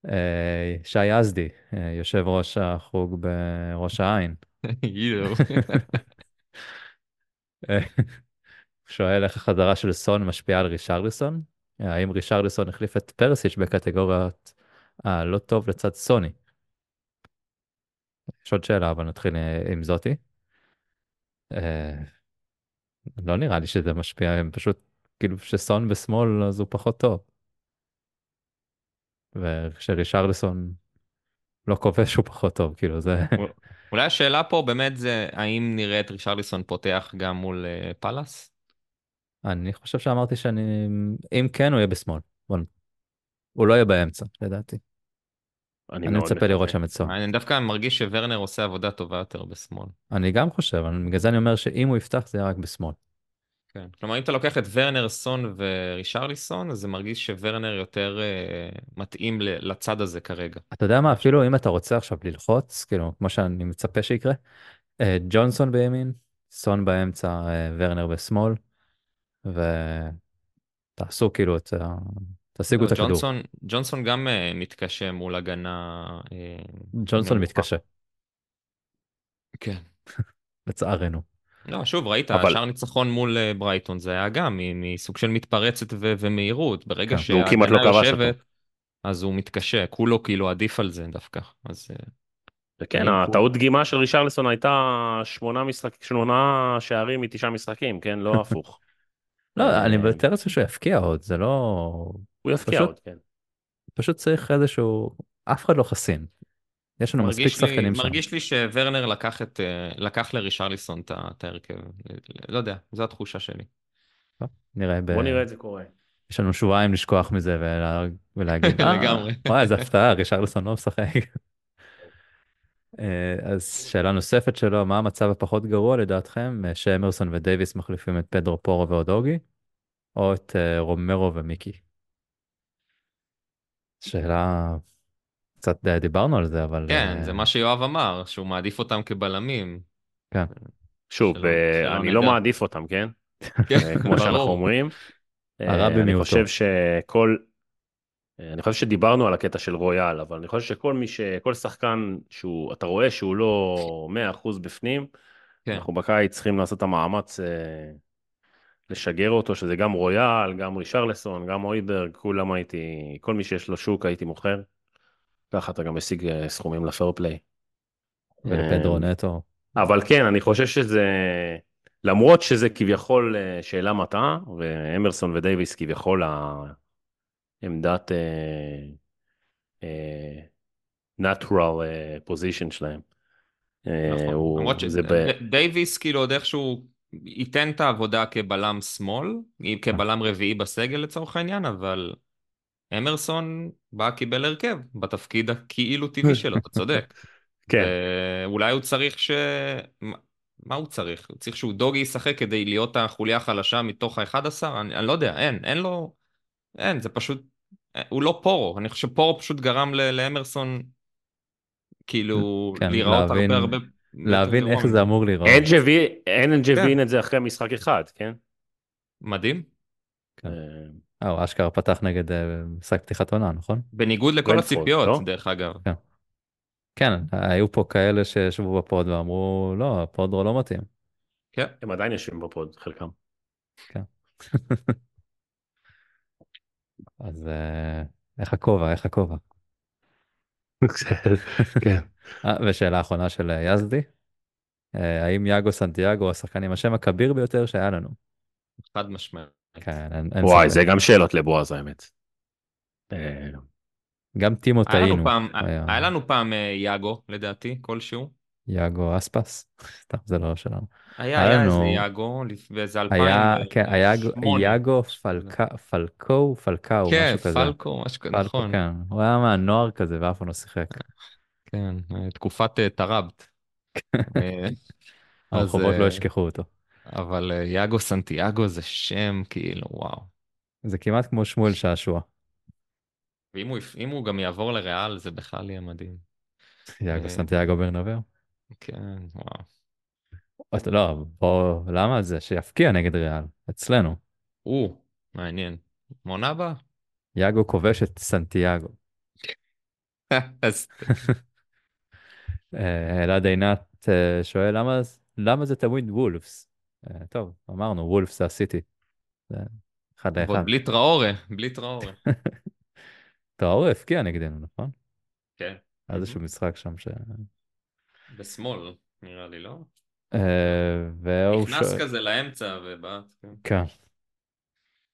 אה, שי יזדי, אה, יושב ראש החוג בראש העין. אה, שואל איך החזרה של סון משפיעה על רישרליסון? האם רישרליסון החליף את פרסיץ' בקטגוריית הלא טוב לצד סוני? יש עוד שאלה, אבל נתחיל עם זאתי. לא נראה לי שזה משפיע, הם פשוט, כאילו, כשסון בשמאל אז הוא פחות טוב. וכשרישרליסון לא כובש הוא פחות טוב, כאילו זה... אולי השאלה פה באמת זה האם נראה את רישרליסון פותח גם מול אה, פאלאס? אני חושב שאמרתי שאני... אם כן, הוא יהיה בשמאל. בוא הוא לא יהיה באמצע, לדעתי. אני מאוד מצפה. לראות שם את סון. אני דווקא מרגיש שוורנר עושה עבודה טובה יותר בשמאל. אני גם חושב, בגלל זה אני אומר שאם הוא יפתח זה יהיה רק בשמאל. כן. כלומר, אם אתה לוקח את ורנר, סון ורישרליסון, אז זה מרגיש שוורנר יותר אה, מתאים לצד הזה כרגע. אתה יודע מה, אפילו אם אתה רוצה עכשיו ללחוץ, כאילו, כמו שאני מצפה שיקרה, אה, ג'ונסון בימין, סון באמצע, אה, ורנר בשמאל, ותעשו כאילו את ה... תשיגו את הכדור. ג'ונסון, ג'ונסון גם אה, מתקשה מול הגנה. אה, ג'ונסון נמוכה. מתקשה, כן. לצערנו. לא, שוב, ראית, אבל- השאר ניצחון מול אה, ברייטון זה היה גם מסוג של מתפרצת ו- ומהירות. ברגע כן. לא שההגנה כבש יושבת. אז הוא מתקשה, כולו כאילו עדיף על זה דווקא. אז אה, וכן, הוא- הטעות דגימה של רישרלסון הייתה שמונה משחק, שמונה שערים מתשעה משחקים, כן? לא הפוך. לא, אה, אני מתאר לעצמי שהוא יפקיע עוד, זה לא... הוא יפקיע פשוט- עוד, כן. פשוט צריך איזשהו... אף אחד לא חסין. יש לנו מספיק מרגיש לי, שחקנים שם. מרגיש לי שוורנר לקח, את, אה, לקח לרישרליסון את ההרכב. לא יודע, זו התחושה שלי. נראה ב... בוא נראה את זה קורה. יש לנו שבועיים לשכוח מזה ולה... ולהגיד, "אה, לגמרי. וואי, איזה הפתעה, רישרלסון לא משחק. אה, אז שאלה נוספת שלו, מה המצב הפחות גרוע לדעתכם, אה, שאמרסון ודייוויס מחליפים את פדרו פורו ואודוגי, או את רומרו ומיקי? שאלה, קצת די דיברנו על זה, אבל... כן, אה, זה מה שיואב אמר, שהוא מעדיף אותם כבלמים. כן. שוב, אה, שלא אני לא. מעדיף אותם, כן? כן, אה, כמו שאנחנו. אומרים. אה, הרע אני במיעוטו. חושב שכל... אה, אני חושב שדיברנו על הקטע של רויאל, אבל אני חושב שכל מי ש... כל שחקן שהוא, אתה רואה שהוא לא 100% בפנים, כן. אנחנו בקיץ צריכים לעשות את המאמץ אה, לשגר אותו, שזה גם רויאל, גם רישרלסון, גם אויברג, כולם הייתי, כל מי שיש לו שוק הייתי מוכר. ככה אתה גם משיג אה, סכומים לפייר פליי. ולפדרו נטו. אבל כן, אני חושב שזה, למרות שזה כביכול אה, שאלה מטעה, ואמרסון ודייוויס כביכול העמדת אה, natural position שלהם. נכון. למרות שדייוויס כאילו עוד איכשהו ייתן את העבודה כבלם שמאל, כבלם רביעי בסגל לצורך העניין, אבל אמרסון בא קיבל הרכב בתפקיד הכאילו טבעי שלו, אתה צודק. כן, אולי הוא צריך ש... מה- הוא צריך? הוא צריך שהוא דוגי ישחק כדי להיות החוליה החלשה מתוך ה-11? אני, אני לא יודע, אין, אין לו... אין, זה פשוט... הוא לא פורו, אני חושב שפורו פשוט גרם ל- לאמרסון כאילו כן, להיראות להבין- הרבה הרבה... להבין איך. זה אמור להיראות. אנג' הביא- אנג' כן. את זה אחרי משחק אחד, כן? מדהים. כן. אה, הוא אשכרה פתח נגד אה, משחק פתיחת עונה, נכון? בניגוד לכל ברנדפורד, הציפיות, לא? דרך אגב. כן, היו פה כאלה שישבו בפוד ואמרו, לא, פודרו לא מתאים. כן. הם עדיין יושבים בפוד, חלקם. אז אה, איך הכובע, איך הכובע. כן. ושאלה אחרונה של יזדי, האם יאגו סנטיאגו הוא השחקן עם השם הכביר ביותר שהיה לנו? חד משמעית. כן, אין, וואי. זה גם שאלות לבועז האמת. אה, גם טימו טעינו. היה לנו פעם אה, יאגו, לדעתי, כלשהו. יאגו אספס, סתם זה לא שלנו. היה, איזה יאגו, באיזה היה, 2008. כן, היה יאגו פלקה, פלקו, פלקאו, כן, משהו כזה. פלקו, משהו כזה, פלקו, נכון. כן. הוא היה מהנוער כזה ואף פעם לא שיחק. כן, אה, תקופת טראבט. אז, הרחובות לא ישכחו אותו. אבל אה, יאגו סנטיאגו זה שם, כאילו, וואו. זה כמעט כמו שמואל שעשוע. ואם הוא, אם הוא גם יעבור לריאל, זה בכלל יהיה מדהים. יאגו אה. סנטיאגו ברנבאו. כן, וואו. לא, בוא, למה זה? שיפקיע נגד ריאל, אצלנו. או, מעניין. מעונה הבאה? יאגו כובש את סנטיאגו. אה, אלעד עינת שואל למה, למה זה תמיד וולפס? אה, טוב, אמרנו, וולפס זה הסיטי. זה אחד לאחד. ועוד בלי טראורה, בלי טראורה. טראורי הפקיע נגדנו, נכון? כן. היה איזשהו משחק שם ש... בשמאל, נראה לי, לא? אה, והוא נכנס שואל... כזה לאמצע ובעט. כן. כן.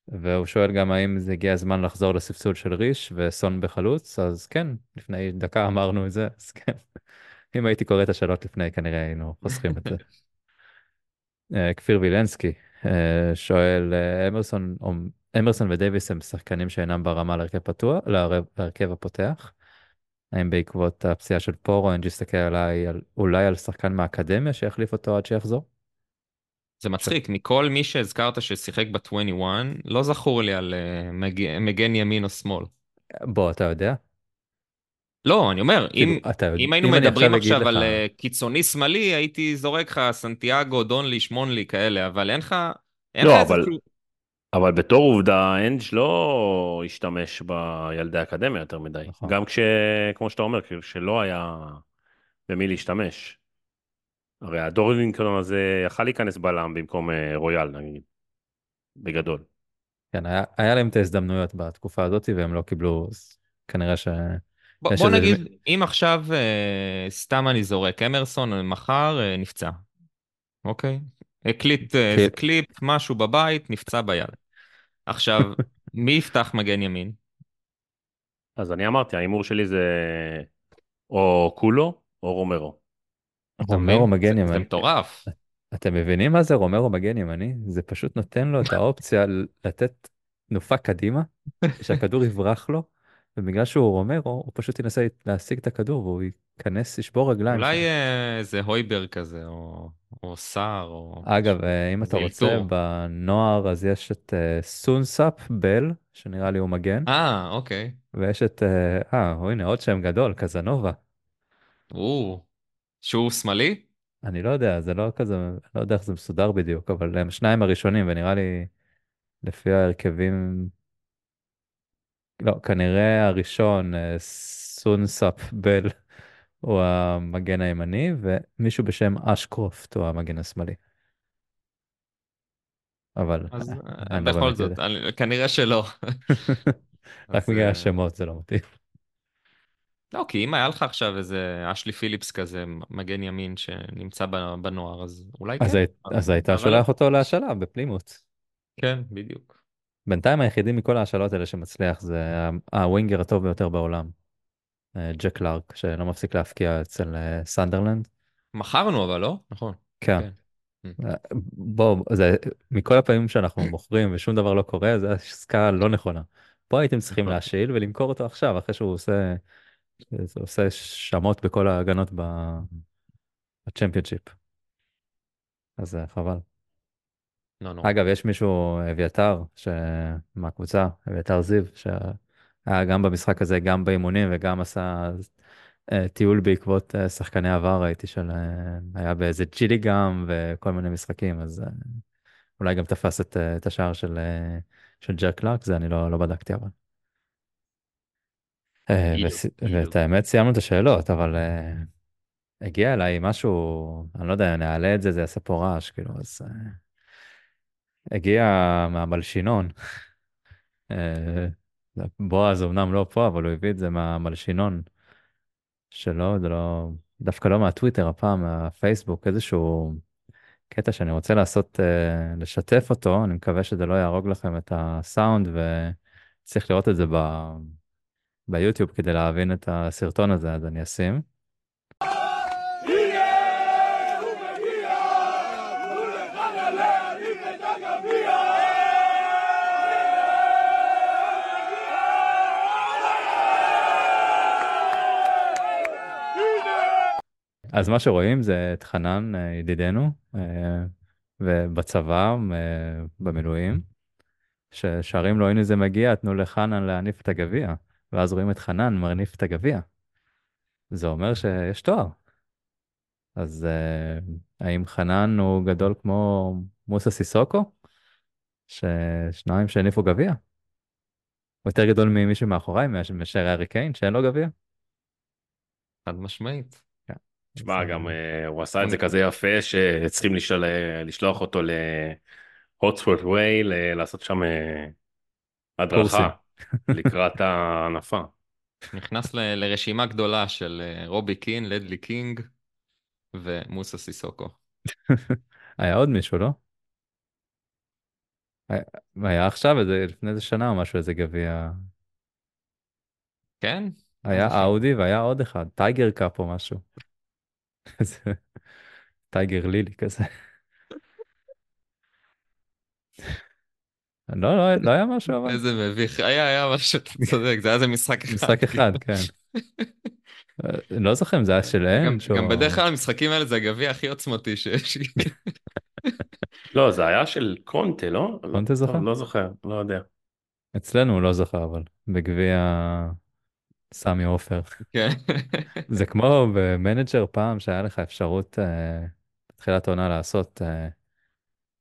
והוא שואל גם האם זה הגיע הזמן לחזור לספסול של ריש וסון בחלוץ, אז כן, לפני דקה אמרנו את זה, אז כן. אם הייתי קורא את השאלות לפני, כנראה היינו חוסכים את זה. אה, כפיר וילנסקי אה, שואל, אה, אמרסון, אמרסון ודייוויס הם שחקנים שאינם ברמה להרכב פתוח, להרכב הפותח. האם בעקבות הפציעה של פורו, אנג' יסתכל עליי, על, אולי על שחקן מהאקדמיה שיחליף אותו עד שיחזור? זה מצחיק, מכל מי שהזכרת ששיחק ב-21, לא זכור לי על מג- מגן ימין או שמאל. בוא, אתה יודע? לא, אני אומר, כאילו, אם, אתה אם היינו אם מדברים אגיד עכשיו לך- על אה, קיצוני שמאלי, הייתי זורק לך סנטיאגו, דונלי, שמונלי, כאלה, אבל אין לך... אין לא, לך איזה אבל- כלום. אבל בתור עובדה, אנג' לא השתמש בילדי האקדמיה יותר מדי. נכון. גם כש... כמו שאתה אומר, כאילו, שלא היה במי להשתמש. הרי הדורינגטון הזה יכל להיכנס בלם במקום אה, רויאל, נגיד. בגדול. כן, היה, היה להם את ההזדמנויות בתקופה הזאת והם לא קיבלו, אז כנראה ש... יש בוא נגיד, אם עכשיו, אה, סתם אני זורק, אמרסון מחר אה, נפצע, אוקיי? הקליט אה, איזה קליפ. קליפ, משהו בבית, נפצע ביד. עכשיו, מי יפתח מגן ימין? אז אני אמרתי, ההימור שלי זה או קולו או רומרו. רומרו? מגן זה- זה ימני. מטורף. אתם מבינים מה זה רומרו מגן ימני? זה פשוט נותן לו את האופציה לתת תנופה קדימה, שהכדור יברח לו, ובגלל שהוא רומרו, הוא פשוט ינסה להשיג את הכדור והוא כנס, ישבור רגליים. אולי אה, איזה הויבר כזה, או, או סער, או אגב, אה, אם אתה רוצה, אלתור. בנוער אז יש את אה, סונסאפ בל, שנראה לי הוא מגן, אה, אוקיי. ויש את, אה, אה, הנה עוד שם גדול, קזנובה. או, שהוא שמאלי? אני לא יודע, זה לא כזה, לא יודע איך זה מסודר בדיוק, אבל הם שניים הראשונים, ונראה לי, לפי ההרכבים, לא, כנראה הראשון, אה, סונסאפ בל, הוא המגן הימני, ומישהו בשם אשקרופט הוא המגן השמאלי. אבל אז אה, אני לא בכל באמת זאת. אני- כנראה שלא. רק בגלל אה, השמות זה לא מתאים. לא, כי אם היה לך עכשיו איזה אשלי פיליפס כזה, מגן ימין שנמצא בנוער, אז אולי אז כן. אז היית אבל- שולח אותו להשאלה בפלימוט. כן, בדיוק. בינתיים היחידי מכל ההשאלות האלה שמצליח זה ה winger הטוב ביותר בעולם. אה, ג'ק קלארק, שלא מפסיק להבקיע אצל אה, סנדרלנד. מכרנו אבל, לא? נכון. כן. כן. אה, בוא, זה, מכל הפעמים שאנחנו מוכרים ושום דבר לא קורה, זו עסקה לא נכונה. פה הייתם צריכים נכון. להשאיל ולמכור אותו עכשיו, אחרי שהוא עושה, עושה שמות בכל ההגנות ב- בצ'מפיונשיפ. אז חבל. לא נורא. אגב, יש מישהו, אביתר, ש... מהקבוצה, אביתר זיו, שהיה גם במשחק הזה, גם באימונים וגם עשה אה, טיול בעקבות אה, שחקני עבר, ראיתי של... אה, היה באיזה ג'ילי גם וכל מיני משחקים, אז אולי גם תפס את, את השער של, של ג'ק קלארק, זה אני לא, לא בדקתי אבל. ואת האמת סיימנו את השאלות, אבל הגיע אליי משהו, אני לא יודע, נעלה את זה, זה יעשה פה רעש, כאילו, אז... הגיע מהמלשינון. אה, בועז אמנם לא פה, אבל הוא הביא את זה מהמלשינון שלו, זה לא, דווקא לא מהטוויטר, הפעם מהפייסבוק, איזשהו קטע שאני רוצה לעשות, אה, לשתף אותו, אני מקווה שזה לא יהרוג לכם את הסאונד, וצריך לראות את זה ב... ביוטיוב כדי להבין את הסרטון הזה, אז אני אשים. אז מה שרואים זה את חנן, אה, ידידנו, אה, ובצבא, אה, במילואים, ששרים לו הנה זה מגיע, תנו לחנן להניף את הגביע, ואז רואים את חנן מניף את הגביע. זה אומר שיש תואר. אז האם חנן הוא גדול כמו מוסה סיסוקו? ששניים שהניפו גביע? הוא יותר גדול ממישהו מאחוריי, מאשר הארי קיין, שאין לו גביע? חד משמעית. תשמע, גם אה, אה, הוא עשה את זה כזה יפה שצריכים לשל... לשלוח אותו להוטסוורד ווי, לעשות שם אה. הדרכה לקראת ההנפה. נכנס ל- לרשימה גדולה של אה, רובי קין, לדלי קינג ומוסה סיסוקו. היה עוד מישהו, לא? היה- עכשיו, איזה, לפני איזה שנה או משהו, איזה גביע. כן? היה? אאודי והיה עוד אחד, Tiger Cup או משהו. Tiger Lily כזה. לא, לא, לא היה משהו אבל. איזה מביך. היה, היה משהו, אתה צודק, זה היה איזה משחק אחד. משחק אחד, כן. אה, לא זוכר אם זה היה שלהם. גם, שהוא- גם בדרך כלל המשחקים האלה זה הגביע הכי עוצמתי שיש. לא, זה היה של קונטה, לא? קונטה לא, זוכר? לא זוכר, לא יודע. אצלנו הוא לא זוכר אבל, בגביע סמי עופר. כן. זה כמו במנג'ר פעם שהיה לך אפשרות אה, בתחילת העונה לעשות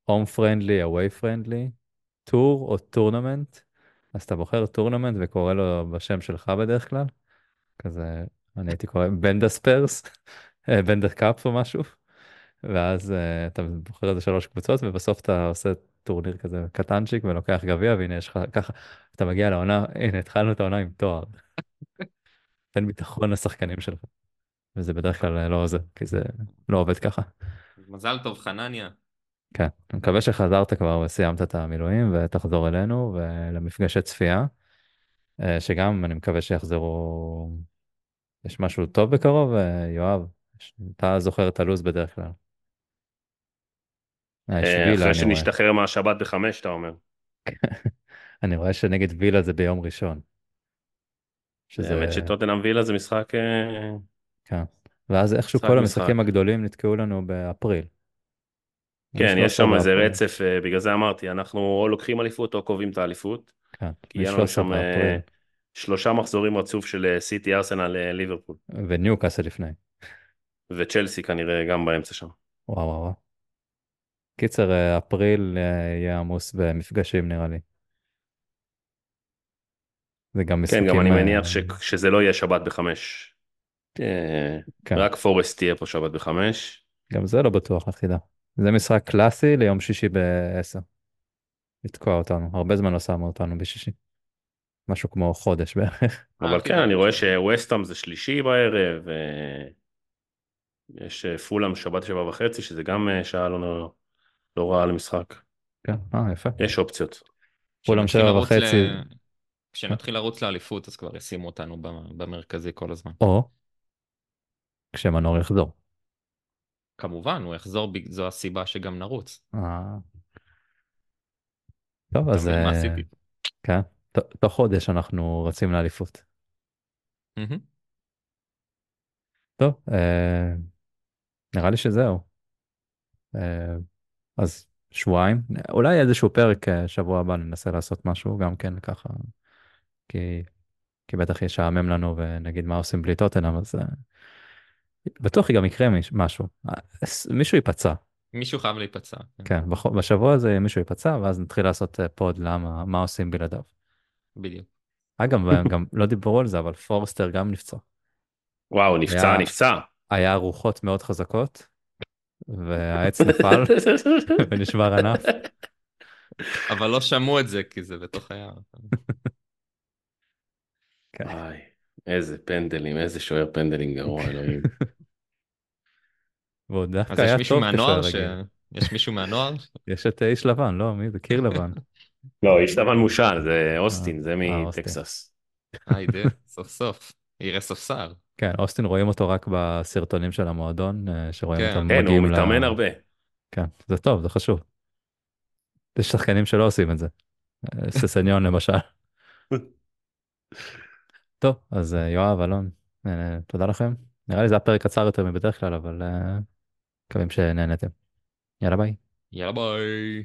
home friendly, away friendly, tour או tournament, אז אתה בוחר tournament וקורא לו בשם שלך בדרך כלל, כזה, אני הייתי קורא בנדה Spurs, בנדה cup או משהו, ואז אה, אתה בוחר איזה שלוש קבוצות ובסוף אתה עושה טורניר כזה קטנצ'יק ולוקח גביע והנה יש לך ככה, אתה מגיע לעונה, הנה התחלנו את העונה עם תואר. תן ביטחון לשחקנים שלך. וזה בדרך כלל לא עוזר, כי זה לא עובד ככה. מזל טוב, חנניה. כן, אני מקווה שחזרת כבר וסיימת את המילואים ותחזור אלינו ולמפגשי צפייה, אה, שגם אני מקווה שיחזרו, יש משהו טוב בקרוב, אה, יואב? אתה זוכר את הלו"ז בדרך כלל. אה, אחרי אני רואה. שנשתחרר מהשבת בחמש, אתה אומר. אני רואה שנגד וילה זה ביום ראשון. שזה... האמת שטוטנאם וילה זה משחק אה, כן. ואז איכשהו כל משחק. המשחקים הגדולים נתקעו לנו באפריל. כן, יש מ-13 שם איזה. רצף, אה, בגלל זה אמרתי, אנחנו או לוקחים אליפות או קובעים את האליפות. כן, כי יהיה לנו מ-13 שם אה, באפריל. שלושה מחזורים רצוף של סיטי, ארסנל, ליברפול. וניוקאסל לפני. וצ'לסי כנראה גם באמצע שם. וואו וואו. קיצר, אפריל יהיה עמוס במפגשים נראה לי. זה גם כן, משחקים... גם אני אה, מניח ש- שזה לא יהיה שבת בחמש. אה, כן. רק פורסט תהיה פה שבת בחמש. גם זה לא בטוח, לך תדע. זה משחק קלאסי ליום שישי ב-10. לתקוע אותנו, הרבה זמן לא שמו אותנו בשישי. משהו כמו חודש בערך. אבל כן, אני רואה שווסטאם זה שלישי בערב, אה, יש אה, פולאם שבת שבע וחצי, שזה גם אה, שעה לא, לא רעה למשחק. כן, אה, יפה. יש אופציות. כשנתחיל שבע וחצי. ל- כשנתחיל לרוץ לאליפות אז כבר ישימו אותנו במ- במרכזי כל הזמן. או כשמנור יחזור. כמובן, הוא יחזור, זו הסיבה שגם נרוץ. אה. טוב, אז מה אה, עשיתי? כן, תוך חודש אנחנו רצים לאליפות. טוב, אה, נראה לי שזהו. אז שבועיים, אולי איזשהו פרק שבוע הבא ננסה לעשות משהו גם כן ככה, כי, כי בטח ישעמם לנו ונגיד מה עושים בלי טוטנאם, אז אה, בטוח גם יקרה מיש- משהו. אה, מישהו ייפצע, מישהו חייב להיפצע. כן, כן, בח- בשבוע הזה מישהו ייפצע ואז נתחיל לעשות אה, pod למה, מה עושים בלעדיו. בדיוק. אגב, גם לא דיברו על זה, אבל פורסטר גם נפצע. וואו, נפצע, היה- נפצע. היה רוחות מאוד חזקות, והעץ נפל ונשבר ענף. אבל לא שמעו את זה כי זה בתוך היער. כן. וואי, איזה פנדלים, איזה שוער פנדלים גרוע, אלוהים. והוא דווקא אז יש היה טוב מהנוער ש... יש מישהו מהנוער? יש את איש לבן, לא, מי זה? קיר לבן. לא, איש לבן מושל, זה אוסטין, זה אה. מטקסס. היידה, סוף סוף. יראה ספסר. כן, אוסטין רואים אותו רק בסרטונים של המועדון, אה, שרואים כן. אותם כן, הוא מגיעים ל... מתאמן הרבה. כן, זה טוב, זה חשוב. יש שחקנים שלא עושים את זה. אה, ססניון למשל. טוב, אז אה, יואב, אלון, אה, תודה לכם. נראה לי זה היה פרק קצר יותר מבדרך כלל, אבל אה, מקווים שנהנתם. יאללה ביי. יאללה ביי.